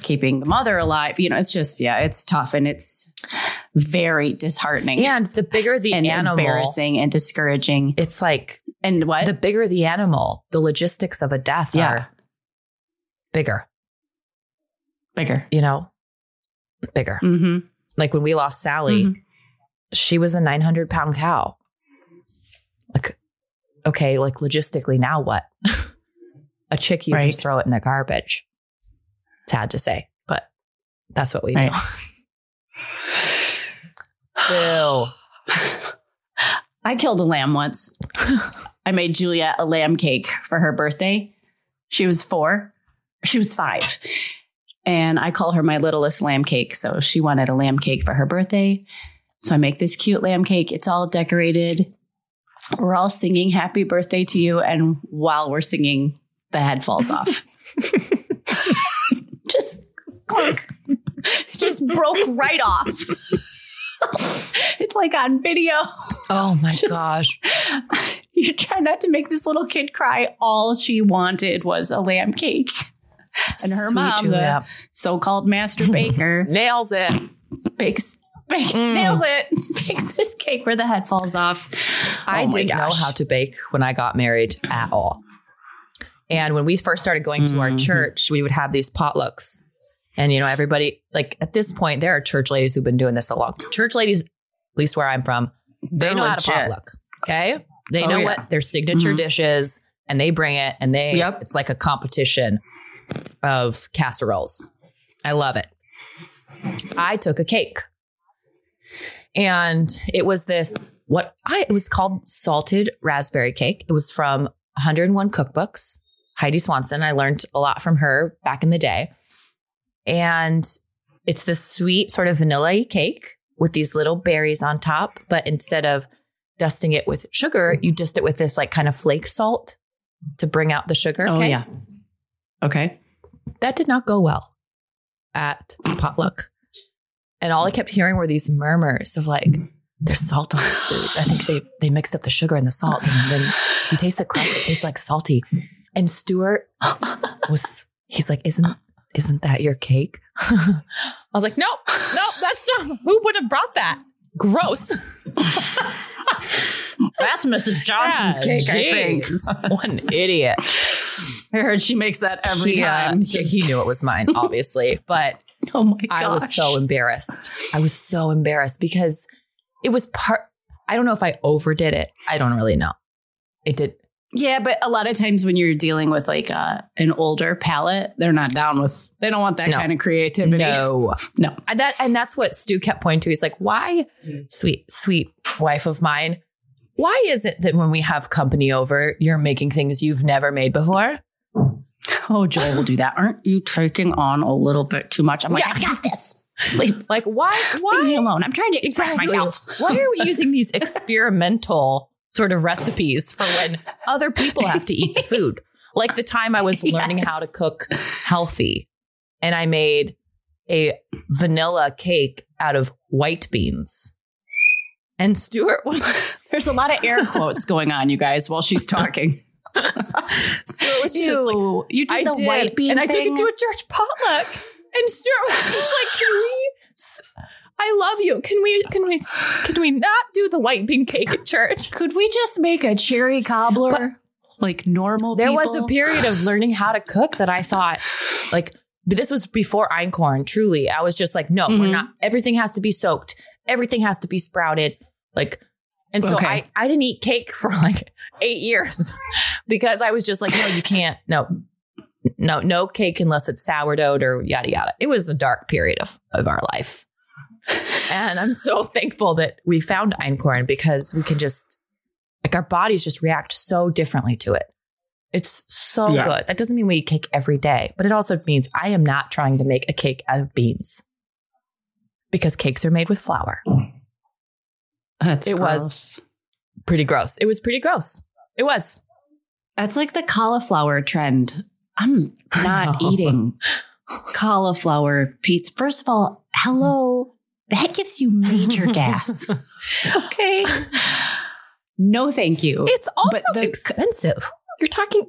S2: keeping the mother alive. You know, it's just, yeah, it's tough and it's very disheartening
S1: And the bigger the
S2: and
S1: animal,
S2: embarrassing and discouraging.
S1: it's like
S2: And what?
S1: the bigger the animal, the logistics of a death
S2: Yeah.
S1: are bigger,
S2: bigger.
S1: you know, bigger.
S2: Mm-hmm.
S1: Like when we lost Sally,
S2: Mhm.
S1: she was a 900 pound cow. Like, okay, like logistically, now what? a chick, you
S2: Right.
S1: just throw it in the garbage. Sad to say, but that's what we
S2: Right.
S1: do. Bill.
S2: I killed a lamb once. I made Juliet a lamb cake for her birthday. She was four. She was five. And I call her my littlest lamb cake. So she wanted a lamb cake for her birthday. So I make this cute lamb cake. It's all decorated. We're all singing happy birthday to you. And while we're singing, the head falls off. Just clunk. Just broke right off. it's like on video.
S1: Oh my
S2: Just-
S1: gosh.
S2: You try not to make this little kid cry. All she wanted was a lamb cake. And her
S1: Sweet
S2: mom, the so-called master baker,
S1: nails it.
S2: bakes, bakes
S1: Mm.
S2: nails it, bakes this cake where the head falls off.
S1: I
S2: Oh
S1: didn't know how to bake when I got married at all. And when we first started going to our
S2: Mhm.
S1: church, we would have these potlucks. And, you know, everybody, like at this point, there are church ladies who've been doing this a long time. Church ladies, at least where I'm from, they
S2: They're
S1: know how to
S2: legit.
S1: potluck. Okay. They
S2: Oh,
S1: know
S2: yeah.
S1: what their signature
S2: Mhm.
S1: dishes and they bring it and they,
S2: Yep.
S1: it's like a competition of casseroles. I love it. I took a cake and it was this what I it was called salted raspberry cake. It was from 101 cookbooks. Heidi Swanson. I learned a lot from her back in the day. And it's this sweet sort of vanilla cake with these little berries on top, but instead of dusting it with sugar, you dust it with this like kind of flake salt to bring out the sugar.
S2: Oh
S1: okay?
S2: yeah. Okay.
S1: that did not go well at potluck. And all I kept hearing were these murmurs of like, there's salt on the food. I think they they mixed up the sugar and the salt, and then you taste the crust. It tastes like salty. And Stuart was he's like, isn't isn't that your cake? I was like, nope, nope, that's not. Who would have brought that? Gross.
S2: That's Mrs. Johnson's
S1: Yeah,
S2: cake, I think.
S1: What an idiot.
S2: I heard she makes that every
S1: He, uh,
S2: time.
S1: he, he knew it was mine, obviously, but
S2: oh my gosh.
S1: I was so embarrassed. I was so embarrassed because it was part. I don't know if I overdid it. I don't really know. It did.
S2: Yeah, but a lot of times when you're dealing with like uh, an older palate, they're not down with. They don't want that
S1: No.
S2: kind of creativity.
S1: No,
S2: no.
S1: and that and that's what Stu kept pointing to. He's like, "Why, sweet, sweet wife of mine, why is it that when we have company over, you're making things you've never made before?"
S2: Oh, Joel will do that. Aren't you taking on a little bit too much? I'm like,
S1: Yeah.
S2: I got this. Leave,
S1: Like, why?
S2: leave me
S1: Why?
S2: alone. I'm trying to express
S1: Exactly.
S2: myself.
S1: Why are we using these experimental sort of recipes for when other people have to eat the food? Like the time I was learning how to cook healthy and I made a vanilla cake out of white beans. And Stuart was
S2: There's a lot of air quotes going on, you guys, while she's talking.
S1: Stuart was just like
S2: you, did
S1: I
S2: the
S1: did.
S2: white bean
S1: and I took it to a church potluck. And Stuart was just like, Can we I love you. Can we can we can we not do the white bean cake at church?
S2: Could we just make a cherry cobbler like normal
S1: There was a period of learning how to cook that I thought like but this was before einkorn, truly. I was just like, no, we're
S2: Mhm.
S1: not everything has to be soaked. Everything has to be sprouted. Like and so
S2: Okay.
S1: I, I didn't eat cake for like eight years because I was just like, no, you can't. No, no, no cake unless it's sourdough or yada yada. It was a dark period of, of our life. And I'm so thankful that we found einkorn because we can just like our bodies just react so differently to it. It's so
S2: Yeah.
S1: good. That doesn't mean we eat cake every day, but it also means I am not trying to make a cake out of beans because cakes are made with flour.
S2: That's
S1: It was- Pretty gross. It was pretty gross. It was.
S2: That's like the cauliflower trend. I'm not
S1: No.
S2: eating cauliflower pizza. First of all, hello. That gives you major gas. Okay. No, thank you.
S1: It's also
S2: the-
S1: expensive. You're talking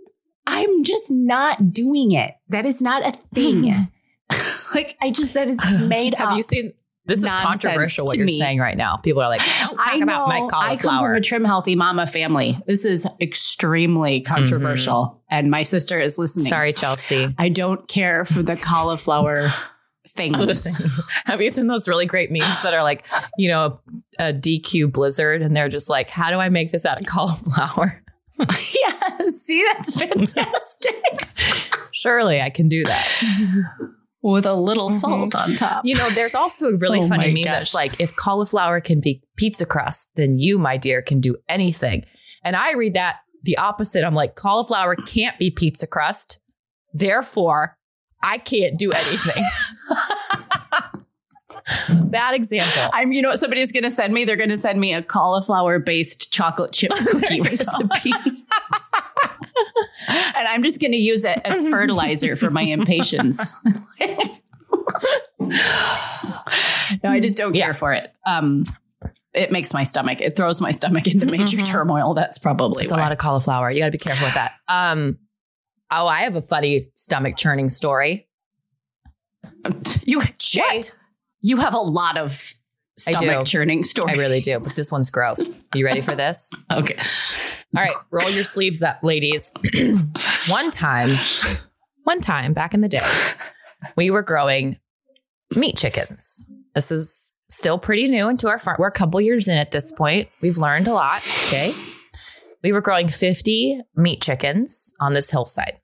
S2: I'm just not doing it. That is not a thing. like I just that is made
S1: Have
S2: up.
S1: you seen this is controversial what you're
S2: me.
S1: saying right now. People are like, don't talk
S2: I
S1: about my
S2: know I come from
S1: cauliflower.
S2: a trim healthy mama family. This is extremely mm-hmm. controversial, and my sister is listening.
S1: Sorry, Chelsea.
S2: I don't care for the cauliflower things.
S1: Things. Have you seen those really great memes that are like, you know, a, a DQ blizzard and they're just like, how do I make this out of cauliflower?
S2: yeah, see, that's fantastic.
S1: Surely I can do that.
S2: With a little mm-hmm. salt on top.
S1: You know, there's also a really
S2: Oh
S1: funny meme
S2: gosh.
S1: that's like, if cauliflower can be pizza crust, then you, my dear, can do anything. And I read that the opposite. I'm like, cauliflower can't be pizza crust. Therefore, I can't do anything. Bad example.
S2: I'm, you know what somebody's going to send me? They're going to send me a cauliflower based chocolate chip cookie recipe. and I'm just going to use it as fertilizer for my impatiens. no, I just don't care
S1: Yeah.
S2: for it. Um, it makes my stomach, it throws my stomach into major
S1: Mhm.
S2: turmoil. That's probably
S1: It's
S2: why.
S1: a lot of cauliflower. You got to be careful with that. Um, oh, I have a funny stomach churning story.
S2: you, Shaye,
S1: What?
S2: you have a lot of stomach churning stories.
S1: I really do, but this one's gross. Are You ready for this?
S2: Okay.
S1: All right, roll your sleeves up, ladies. one time, one time back in the day, we were growing meat chickens. This is still pretty new into our farm. We're a couple years in at this point. We've learned a lot. Okay. We were growing 50 meat chickens on this hillside.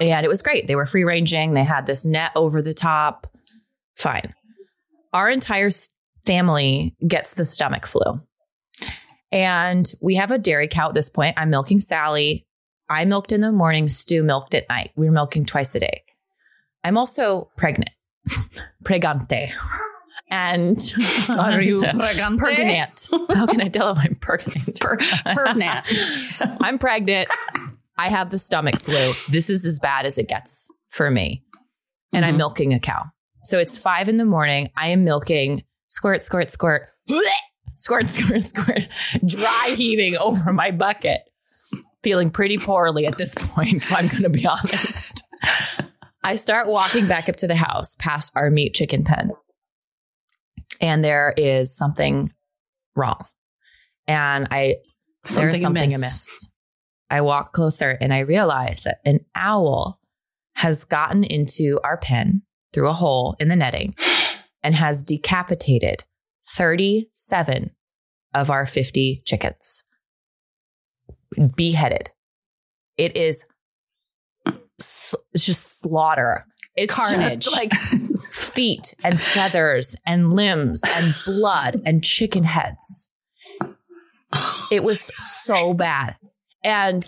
S1: And it was great. They were free ranging. They had this net over the top. Fine. Our entire family gets the stomach flu. And we have a dairy cow at this point. I'm milking Sally. I milked in the morning, Stu milked at night. We were milking twice a day. I'm also pregnant, pregante. And
S2: Are you pregante?
S1: pregnant? How can I tell if I'm pregnant?
S2: Per- pregnant.
S1: I'm pregnant. I have the stomach flu. This is as bad as it gets for me. And I'm
S2: Mhm.
S1: milking a cow. So it's five in the morning. I am milking squirt, squirt, squirt, squirt, squirt, squirt, dry heaving over my bucket. Feeling pretty poorly at this point, I'm going to be honest. I start walking back up to the house past our meat chicken pen. And there is something wrong. And I there's
S2: Something
S1: something
S2: amiss.
S1: amiss. I walk closer and I realize that an owl has gotten into our pen through a hole in the netting and has decapitated 37 of our 50 chickens. Beheaded. It is it's just slaughter. It's
S2: Carnage.
S1: just like feet and feathers and limbs and blood and chicken heads. It was so bad. And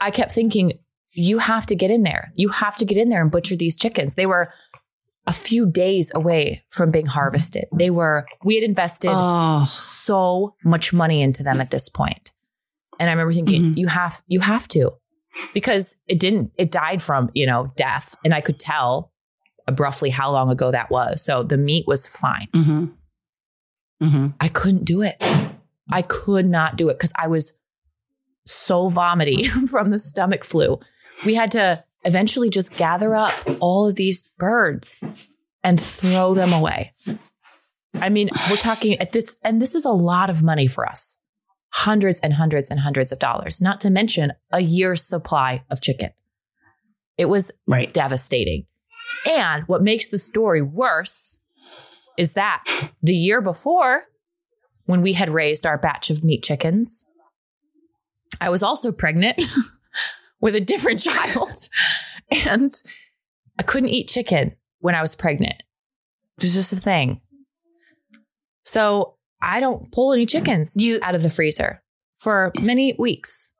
S1: I kept thinking, you have to get in there. You have to get in there and butcher these chickens. They were a few days away from being harvested. They were, we had invested
S2: Oh,
S1: so much money into them at this point. And I remember thinking,
S2: Mhm.
S1: you have, you have to, because it didn't, it died from, you know, death. And I could tell roughly how long ago that was. So the meat was fine.
S2: mm-hmm. Mm-hmm.
S1: I couldn't do it. I could not do it because I was so vomity from the stomach flu. We had to eventually just gather up all of these birds and throw them away. I mean, we're talking at this, and this is a lot of money for us hundreds and hundreds and hundreds of dollars, not to mention a year's supply of chicken. It was
S2: Right.
S1: devastating. And what makes the story worse is that the year before, when we had raised our batch of meat chickens, I was also pregnant with a different child. And I couldn't eat chicken when I was pregnant. It was just a thing. So I don't pull any chickens
S2: You-
S1: out of the freezer for many weeks.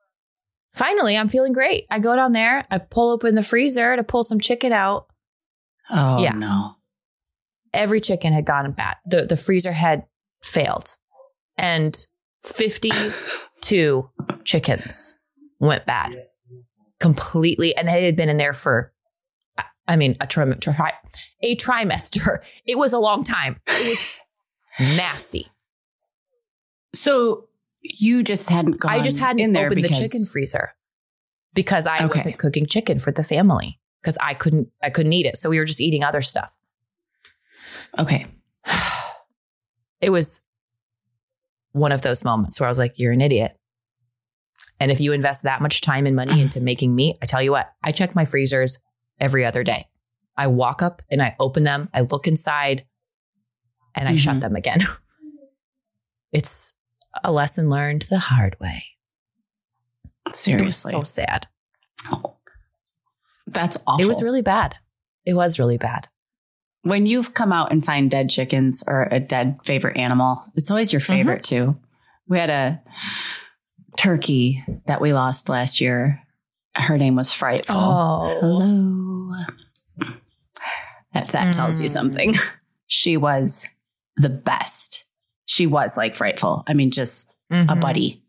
S1: Finally, I'm feeling great. I go down there, I pull open the freezer to pull some chicken out.
S2: Oh
S1: Yeah.
S2: no.
S1: Every chicken had gone bad. The the freezer had failed. And 52 chickens went bad. Completely and they had been in there for I- mean a trim, tri- a trimester. It was a long time. It was nasty.
S2: So you just hadn't gone.
S1: I just hadn't
S2: in there
S1: opened
S2: because,
S1: the chicken freezer because I
S2: Okay.
S1: wasn't cooking chicken for the family because I couldn't I couldn't eat it. So we were just eating other stuff.
S2: Okay.
S1: It was one of those moments where I was like, "You're an idiot." And if you invest that much time and money into making meat, I tell you what, I check my freezers every other day. I walk up and I open them, I look inside, and I shut
S2: Mhm.
S1: them again. it's a lesson learned the hard way.
S2: Seriously.
S1: so sad.
S2: That's awful.
S1: It was really bad. It was really bad.
S2: when you've come out and find dead chickens or a dead favorite animal, it's always your favorite too. We had a turkey that we lost last year. Her name was Frightful.
S1: Oh.
S2: Hello. If that tells you
S1: Mm.
S2: something, she was the best. She was like Frightful. I mean, just a
S1: Mm-hmm.
S2: buddy.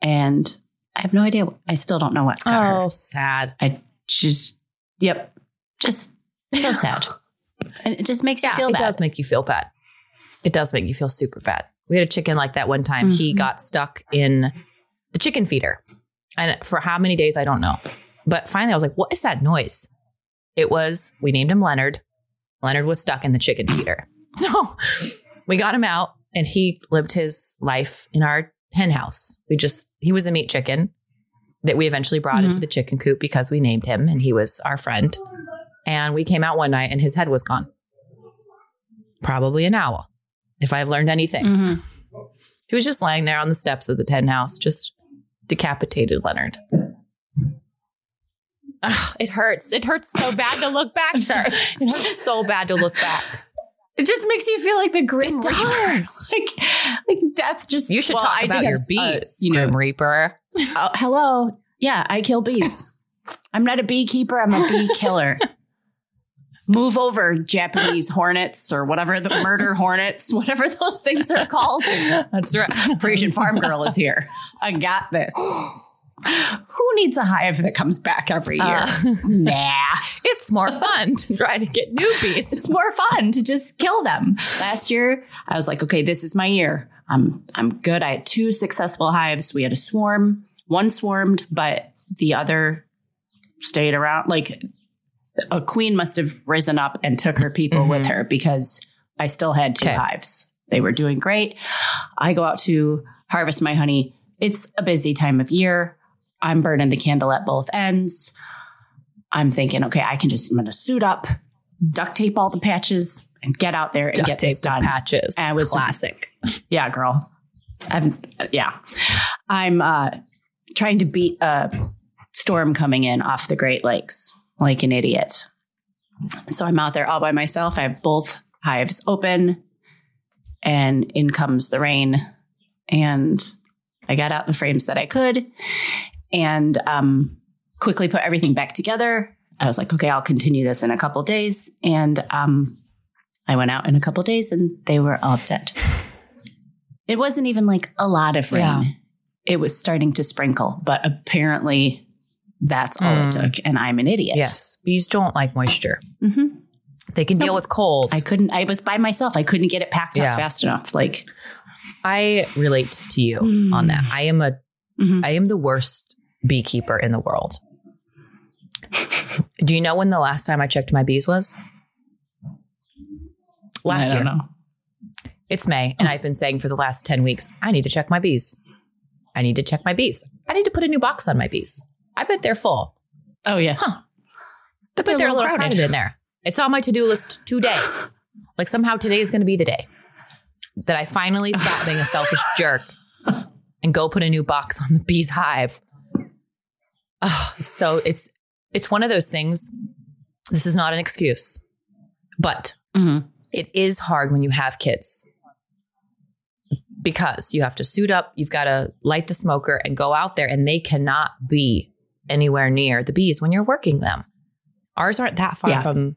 S2: And I have no idea. I still don't know what
S1: Oh,
S2: her.
S1: sad.
S2: I just, yep, just so sad. And it just makes
S1: Yeah,
S2: you feel
S1: it
S2: bad.
S1: does make you feel bad. It does make you feel super bad. We had a chicken like that one time. He
S2: Mhm.
S1: got stuck in the chicken feeder. And for how many days, I don't know. But finally, I was like, what is that noise? It was, we named him Leonard. Leonard was stuck in the chicken feeder. So we got him out and he lived his life in our hen house. We just, he was a meat chicken that we eventually brought into
S2: Mhm.
S1: the chicken coop because we named him and he was our friend. And we came out one night and his head was gone. Probably an owl, if I've learned anything.
S2: Mhm.
S1: He was just lying there on the steps of the hen house, just decapitated Leonard. Ugh, it hurts. It hurts so bad to look back.
S2: Sorry.
S1: It hurts so bad to look back.
S2: It just makes you feel like the Grim
S1: It
S2: Reaper.
S1: does.
S2: like, like death just.
S1: You should
S2: well,
S1: talk
S2: I
S1: about your bees,
S2: you know,
S1: Grim Reaper.
S2: oh, hello. Yeah, I kill bees. I'm not a beekeeper. I'm a bee killer. Move over, Japanese hornets or whatever the murder hornets, whatever those things are called.
S1: That's right.
S2: Parisian farm girl is here. I got this. Who needs a hive that comes back every year?
S1: Uh,
S2: nah.
S1: it's more fun to try to get newbies.
S2: It's more fun to just kill them. Last year, I was like, okay, this is my year. I'm I'm good. I had two successful hives. We had a swarm. One swarmed, but the other stayed around. Like a queen must have risen up and took her people with her because I still had two
S1: Okay.
S2: hives. They were doing great. I go out to harvest my honey. It's a busy time of year. I'm burning the candle at both ends. I'm thinking, okay, I can just, I'm going to suit up, duct tape all the patches, and get out there and
S1: Duct
S2: get this
S1: the
S2: done.
S1: patches.
S2: And it was
S1: classic.
S2: Yeah, girl. I'm, yeah. I'm uh, trying to beat a storm coming in off the Great Lakes like an idiot. So I'm out there all by myself. I have both hives open, and in comes the rain. And I got out the frames that I could and um, quickly put everything back together. I was like, okay, I'll continue this in a couple days. And um, I went out in a couple days and they were all dead. It wasn't even like a lot of rain.
S1: Yeah.
S2: It was starting to sprinkle, but apparently that's all it
S1: Mm.
S2: took. And I'm an idiot.
S1: Yes. Bees don't like moisture.
S2: hmm
S1: They can deal with cold.
S2: I couldn't, I was by myself. I couldn't get it packed
S1: Yeah.
S2: up fast enough. Like,
S1: I relate to you on that. I am a
S2: Mhm.
S1: I am the worst beekeeper in the world. Do you know when the last time I checked my bees was? Last
S2: I
S1: year.
S2: don't know.
S1: It's May, and I've been saying for the last 10 weeks, I need to check my bees. I need to check my bees. I need to put a new box on my bees. I bet they're full.
S2: Oh yeah.
S1: Huh.
S2: But
S1: But they're a little crowded in there. It's on my to do list today. Like somehow today is going to be the day that I finally stop being a selfish jerk and go put a new box on the bees hive. Oh, it's so it's it's one of those things. This is not an excuse, but
S2: Mhm.
S1: it is hard when you have kids because you have to suit up, you've got to light the smoker and go out there, and they cannot be anywhere near the bees when you're working them. Ours aren't that far
S2: Yeah.
S1: from,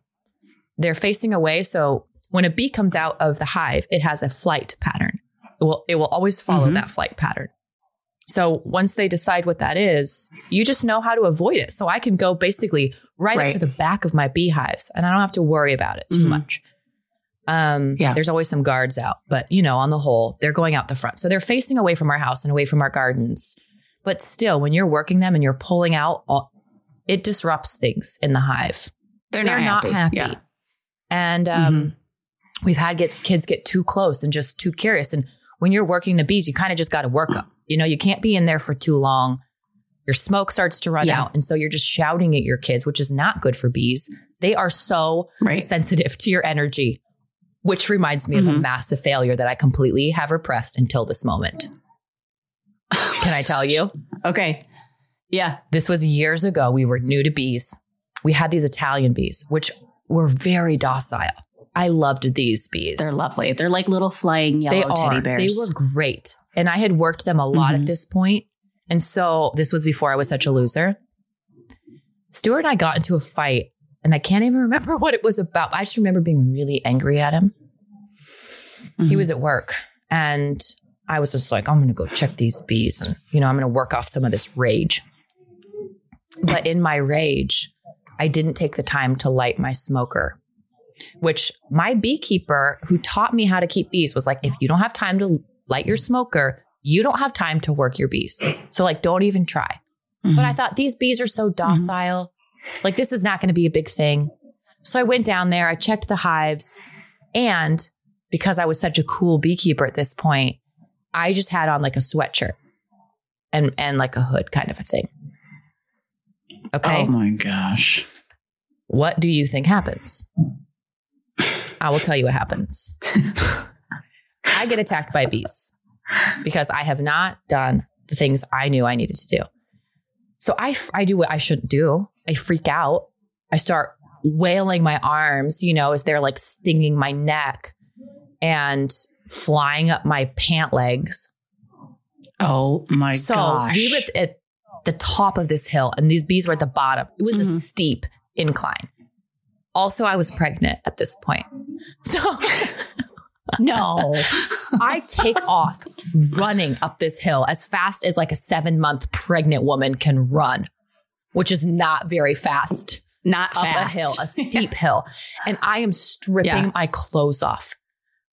S1: they're facing away. So when a bee comes out of the hive, it has a flight pattern. It will, it will always follow
S2: Mhm.
S1: that flight pattern. So once they decide what that is, you just know how to avoid it. So I can go basically right,
S2: Right.
S1: up to the back of my beehives and I don't have to worry about it too
S2: Mhm.
S1: much. Um,
S2: Yeah.
S1: there's always some guards out, but you know, on the whole, they're going out the front. So they're facing away from our house and away from our gardens. But still, when you're working them and you're pulling out, all, it disrupts things in the hive.
S2: They're,
S1: They're
S2: not,
S1: not
S2: happy.
S1: happy.
S2: Yeah.
S1: And um, we've had get kids get too close and just too curious. And when you're working the bees, you kind of just got to work them. You know, you can't be in there for too long. Your smoke starts to run
S2: Yeah.
S1: out. And so you're just shouting at your kids, which is not good for bees. They are so
S2: Right.
S1: sensitive to your energy, which reminds me of a
S2: Mhm.
S1: massive failure that I completely have repressed until this moment. Can I tell you?
S2: Okay. Yeah.
S1: This was years ago. We were new to bees. We had these Italian bees, which were very docile. I loved these bees.
S2: They're lovely. They're like little flying yellow
S1: They
S2: teddy bears.
S1: They were great. And I had worked them a lot
S2: Mhm.
S1: at this point. And so this was before I was such a loser. Stuart and I got into a fight, and I can't even remember what it was about. I just remember being really angry at him. He
S2: Mhm.
S1: was at work, and I was just like, I'm going to go check these bees and, you know, I'm going to work off some of this rage. But in my rage, I didn't take the time to light my smoker, which my beekeeper who taught me how to keep bees was like, if you don't have time to light your smoker, you don't have time to work your bees. So, like, don't even try.
S2: Mhm.
S1: But I thought these bees are so docile. Like, this is not going to be a big thing. So I went down there, I checked the hives, and because I was such a cool beekeeper at this point, I just had on like a sweatshirt and and like a hood kind of a thing. Okay.
S2: Oh my gosh.
S1: What do you think happens? I will tell you what happens. I get attacked by bees because I have not done the things I knew I needed to do. So I, f- I do what I shouldn't do. I freak out. I start wailing my arms, you know, as they're like stinging my neck and flying up my pant legs.
S2: Oh my gosh.
S1: So
S2: gosh.
S1: we were at, the top of this hill, and these bees were at the bottom. It was a
S2: Mhm.
S1: steep incline. Also, I was pregnant at this point. So
S2: no.
S1: I take off running up this hill as fast as like a seven month pregnant woman can run, which is not very fast
S2: Not
S1: up
S2: fast.
S1: a hill, a steep hill. And I am stripping
S2: Yeah.
S1: my clothes off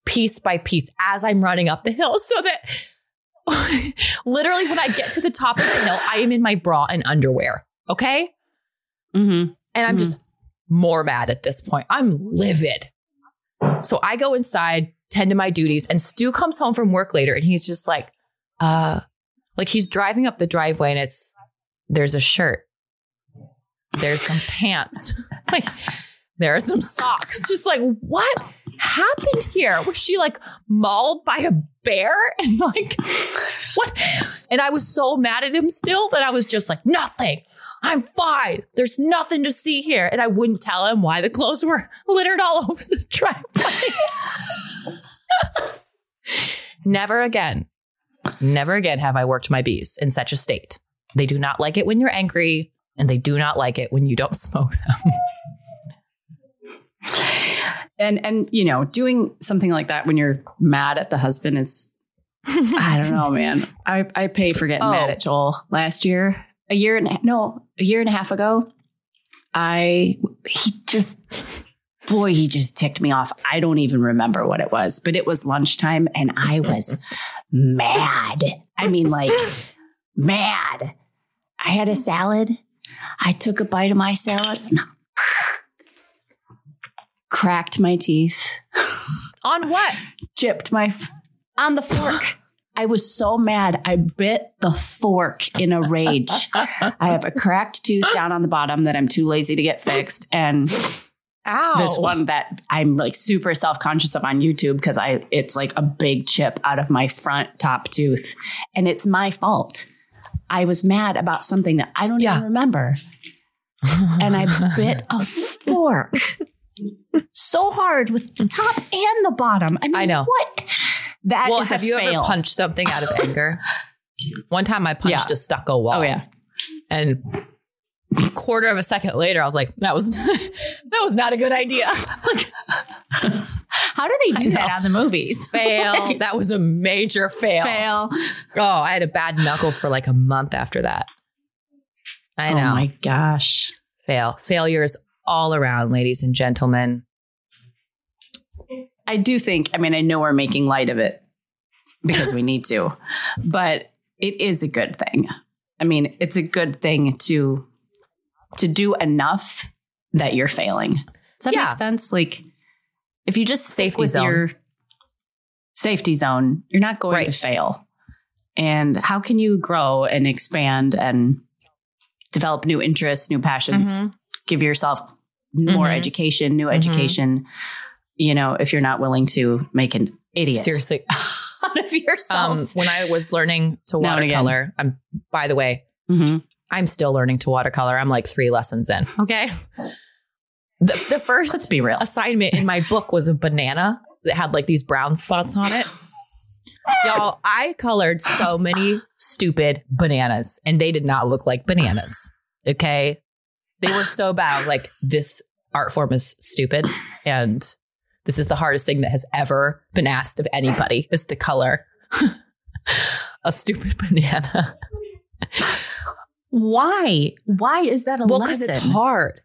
S1: piece by piece as I'm running up the hill so that literally when I get to the top of the hill, I am in my bra and underwear. Okay.
S2: Mhm.
S1: And I'm
S2: Mhm.
S1: just more mad at this point. I'm livid. So I go inside, tend to my duties, and Stu comes home from work later and he's just like, uh, like he's driving up the driveway and it's, there's a shirt, there's some pants, like there are some socks. Just like, what happened here? Was she like mauled by a bear? And like, what? And I was so mad at him still that I was just like, nothing. I'm fine. There's nothing to see here. And I wouldn't tell him why the clothes were littered all over the driveway. Never again. Never again have I worked my bees in such a state. They do not like it when you're angry, and they do not like it when you don't smoke them.
S2: And and you know, doing something like that when you're mad at the husband is I don't know, man. I, I pay for getting
S1: Oh.
S2: mad at Joel last year. A year and a- no, a year and a half ago. I he just boy, he just ticked me off. I don't even remember what it was, but it was lunchtime and I was mad. I mean, like mad. I had a salad. I took a bite of my salad and cracked my teeth,
S1: On what?
S2: chipped my f- on the fork. I was so mad. I bit the fork in a rage. I have a cracked tooth down on the bottom that I'm too lazy to get fixed, and
S1: Ow.
S2: this one that I'm like super self conscious of on YouTube because I it's like a big chip out of my front top tooth, and it's my fault. I was mad about something that I don't
S1: Yeah.
S2: even remember, and I bit a fork so hard with the top and the bottom. I mean,
S1: I know.
S2: what? that
S1: well, have you
S2: fail.
S1: ever punched something out of anger? One time I punched
S2: Yeah.
S1: a stucco wall.
S2: Oh yeah,
S1: And a quarter of a second later, I was like, that was that was not a good idea.
S2: how do they do that on the movies?
S1: fail. that was a major fail.
S2: Fail.
S1: Oh, I had a bad knuckle for like a month after that. I oh know.
S2: Oh my gosh.
S1: Fail. Failures all around, ladies and gentlemen.
S2: I do think, I mean, I know we're making light of it because we need to, but it is a good thing. I mean, it's a good thing to to do enough that you're failing. Does that
S1: Yeah.
S2: make sense? Like if you just stick
S1: Safety
S2: with
S1: zone.
S2: your safety zone, you're not going
S1: Right.
S2: to fail. And how can you grow and expand and develop new interests, new passions?
S1: Mhm.
S2: give yourself more
S1: Mhm.
S2: education, new
S1: Mhm.
S2: education, you know, if you're not willing to make an idiot
S1: Seriously.
S2: out of yourself.
S1: Um, when I was learning to
S2: Now and again.
S1: watercolor, I'm by the way,
S2: Mhm.
S1: I'm still learning to watercolor. I'm like three lessons in. Okay. The, the first
S2: Let's be real.
S1: assignment in my book was a banana that had like these brown spots on it. Y'all, I colored so many stupid bananas and they did not look like bananas. Okay. They were so bad. Like, this art form is stupid. And this is the hardest thing that has ever been asked of anybody is to color a stupid banana.
S2: Why? Why is that a
S1: Well, because it's hard.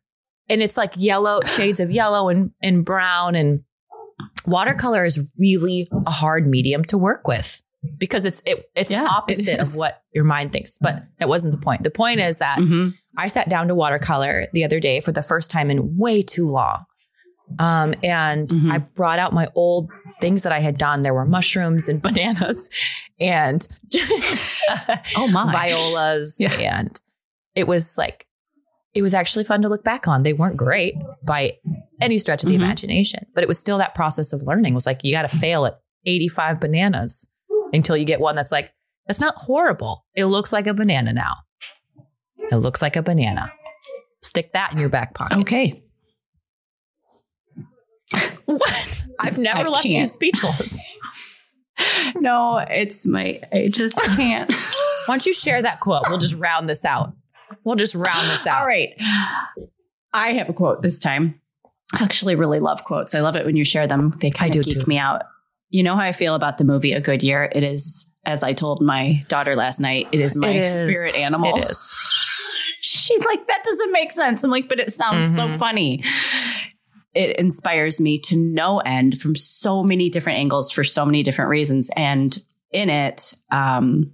S1: And it's like yellow, shades of yellow and, and brown. And watercolor is really a hard medium to work with because it's it, it's
S2: Yeah, it
S1: opposite of what your mind thinks. But that wasn't the point. The point is that
S2: Mhm.
S1: I sat down to watercolor the other day for the first time in way too long. Um, and
S2: Mhm.
S1: I brought out my old things that I had done. There were mushrooms and bananas and
S2: Oh my.
S1: violas.
S2: Yeah.
S1: And it was like, it was actually fun to look back on. They weren't great by any stretch of the
S2: Mhm.
S1: imagination, but it was still that process of learning It was like, you got to fail at 85 bananas until you get one that's like, that's not horrible. It looks like a banana now. It looks like a banana. Stick that in your back pocket.
S2: Okay.
S1: What? I've never
S2: I
S1: left you
S2: can't.
S1: speechless.
S2: No, it's my, I just can't.
S1: Why don't you share that quote? We'll just round this out. We'll just round this out.
S2: All right. I have a quote this time. I actually really love quotes. I love it when you share them. They kind
S1: I
S2: of geek
S1: too.
S2: me out. You know how I feel about the movie A Good Year? It is, as I told my daughter last night, it is my
S1: It is.
S2: spirit animal.
S1: It is.
S2: She's like, that doesn't make sense. I'm like, but it sounds so
S1: Mhm.
S2: funny. It inspires me to no end from so many different angles for so many different reasons. And in it, um,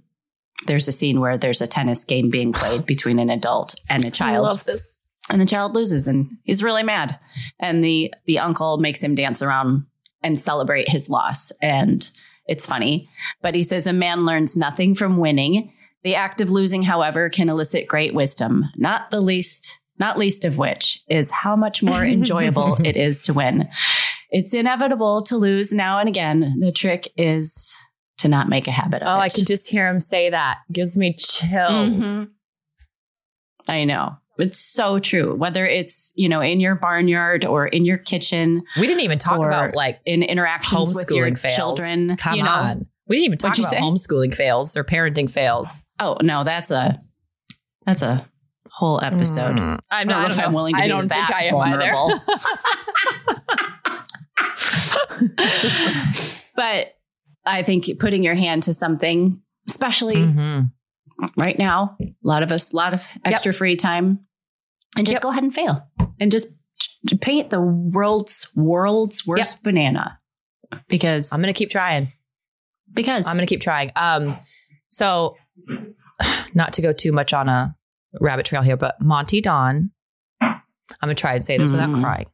S2: there's a scene where there's a tennis game being played between an adult and a child I
S1: love this.
S2: and the child loses and he's really mad and the the uncle makes him dance around and celebrate his loss and it's funny but he says a man learns nothing from winning the act of losing however can elicit great wisdom not the least not least of which is how much more enjoyable it is to win it's inevitable to lose now and again the trick is to not make a habit of
S1: Oh,
S2: it
S1: I can just hear him say that. Gives me chills.
S2: Mhm. I know. It's so true. Whether it's, you know, in your barnyard or in your kitchen,
S1: We didn't even talk about like
S2: in interactions with your
S1: fails.
S2: children.
S1: Come
S2: you know.
S1: on. We didn't even talk
S2: What'd you
S1: about
S2: say?
S1: homeschooling fails or parenting fails.
S2: Oh no, that's a that's a whole episode.
S1: Mm. I
S2: I don't know if I'm willing to
S1: I
S2: be
S1: don't
S2: that
S1: think I am
S2: vulnerable.
S1: either.
S2: but I think putting your hand to something, especially
S1: Mhm.
S2: right now, a lot of us, a lot of extra free time, and just
S1: Yep.
S2: go ahead and fail and just ch- paint the world's world's worst banana because
S1: I'm going to keep trying.
S2: Because
S1: I'm going to keep trying. Um, so, not to go too much on a rabbit trail here, but Monty Don. I'm going to try and say this
S2: Mhm.
S1: without crying.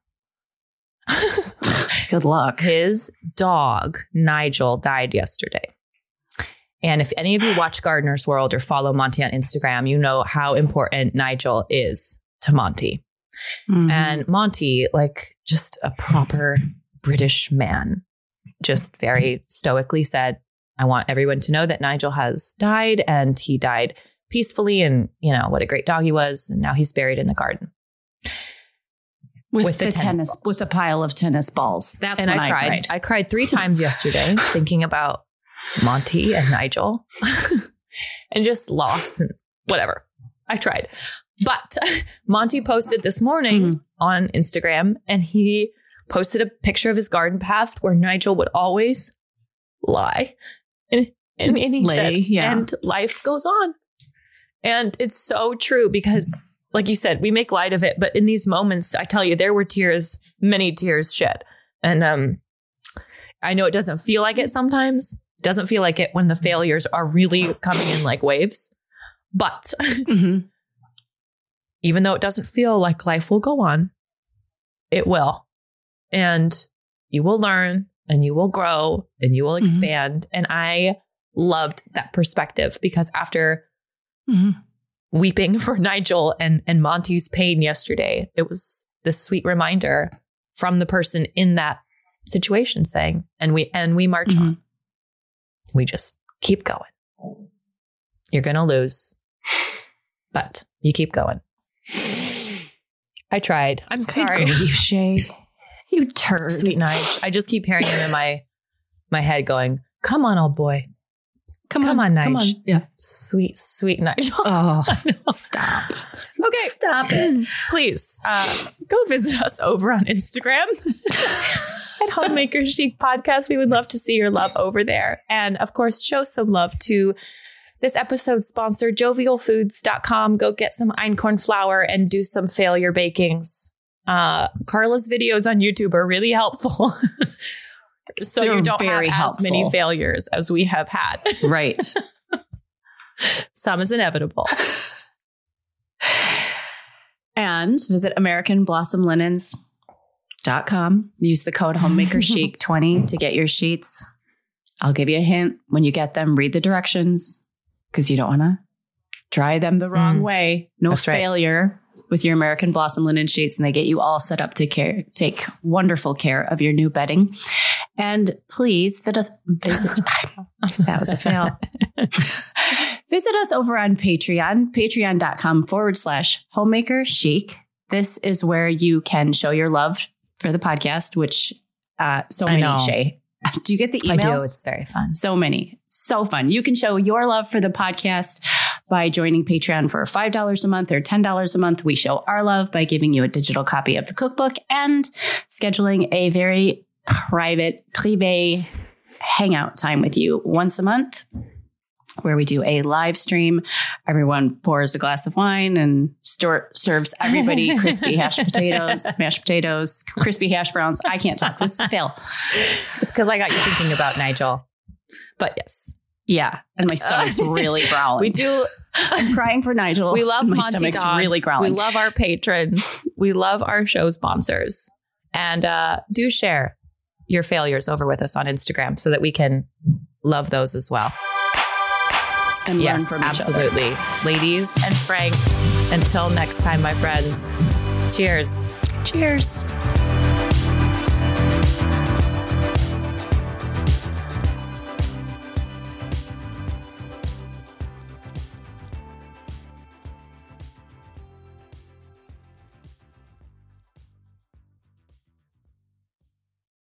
S2: Good luck.
S1: His dog, Nigel, died yesterday. And if any of you watch Gardener's World or follow Monty on Instagram, you know how important Nigel is to Monty.
S2: Mhm.
S1: And Monty, like just a proper British man, just very stoically said, I want everyone to know that Nigel has died and he died peacefully and, you know, what a great dog he was. And now he's buried in the garden.
S2: with,
S1: with the
S2: the,
S1: tennis
S2: tennis, with a pile of tennis balls. That's
S1: and
S2: when
S1: I
S2: I
S1: cried.
S2: cried.
S1: I cried three times yesterday thinking about Monty and Nigel and just loss and whatever. I tried. But Monty posted this morning
S2: Mhm.
S1: on Instagram and he posted a picture of his garden path where Nigel would always lie. And, and, and he
S2: Lay,
S1: said,
S2: yeah.
S1: and life goes on. And it's so true because, like you said, we make light of it. But in these moments, I tell you, there were tears, many tears shed. And um, I know it doesn't feel like it sometimes. It doesn't feel like it when the failures are really coming in like waves. But
S2: Mhm.
S1: even though it doesn't feel like life will go on, it will. And you will learn and you will grow and you will
S2: Mhm.
S1: expand. And I loved that perspective because after
S2: Mhm.
S1: weeping for Nigel and, and Monty's pain yesterday, it was this sweet reminder from the person in that situation saying, and we and we march on.
S2: Mhm.
S1: We just keep going. You're gonna lose, but you keep going. I tried. I'm sorry.
S2: Grief, Shaye. You turd.
S1: Sweet Nige. I just keep hearing him in my my head going, Come on, old boy.
S2: Come,
S1: Come on,
S2: Come on.
S1: Nige.
S2: Yeah.
S1: Sweet, sweet Nigel.
S2: Oh, stop.
S1: okay.
S2: Stop it.
S1: please uh, go visit us over on Instagram at Homemaker Chic Podcast. We would love to see your love over there. And of course, show some love to this episode's sponsor, jovialfoods.com. Go get some einkorn flour and do some failure bakings. Uh, Carla's videos on YouTube are really helpful. so
S2: They're
S1: you don't have as many failures as we have had.
S2: Right.
S1: some is inevitable.
S2: and visit AmericanBlossomLinens.com. Use the code Homemaker Chic 20 to get your sheets. I'll give you a hint when you get them, read the directions because you don't want to dry them the wrong
S1: Mm.
S2: way. No
S1: That's right.
S2: With your American Blossom linen sheets, and they get you all set up to care, take wonderful care of your new bedding. And please visit us. Visit, that was a fail. Visit us over on Patreon, patreon.com forward slash homemaker chic. This is where you can show your love for the podcast, which uh, so many. Shaye. Do you get the emails?
S1: I do. It's very fun.
S2: So many. So fun. You can show your love for the podcast by joining Patreon for $5 a month or $10 a month. We show our love by giving you a digital copy of the cookbook and scheduling a very private, privé hangout time with you once a month where we do a live stream. Everyone pours a glass of wine and store, serves everybody crispy hash potatoes, mashed potatoes, crispy hash browns. I can't talk. This is fail.
S1: It's because I got you thinking about Nigel. But yes,
S2: Yeah. And my stomach's really growling.
S1: we do.
S2: I'm crying for Nigel.
S1: We love
S2: my
S1: Monty
S2: stomach's
S1: Don.
S2: really growling.
S1: We love our patrons. we love our show sponsors. And uh, do share your failures over with us on Instagram so that we can love those as well.
S2: and
S1: yes,
S2: learn from each other.
S1: absolutely. Ladies and Frank, until next time, my friends. Cheers.
S2: Cheers.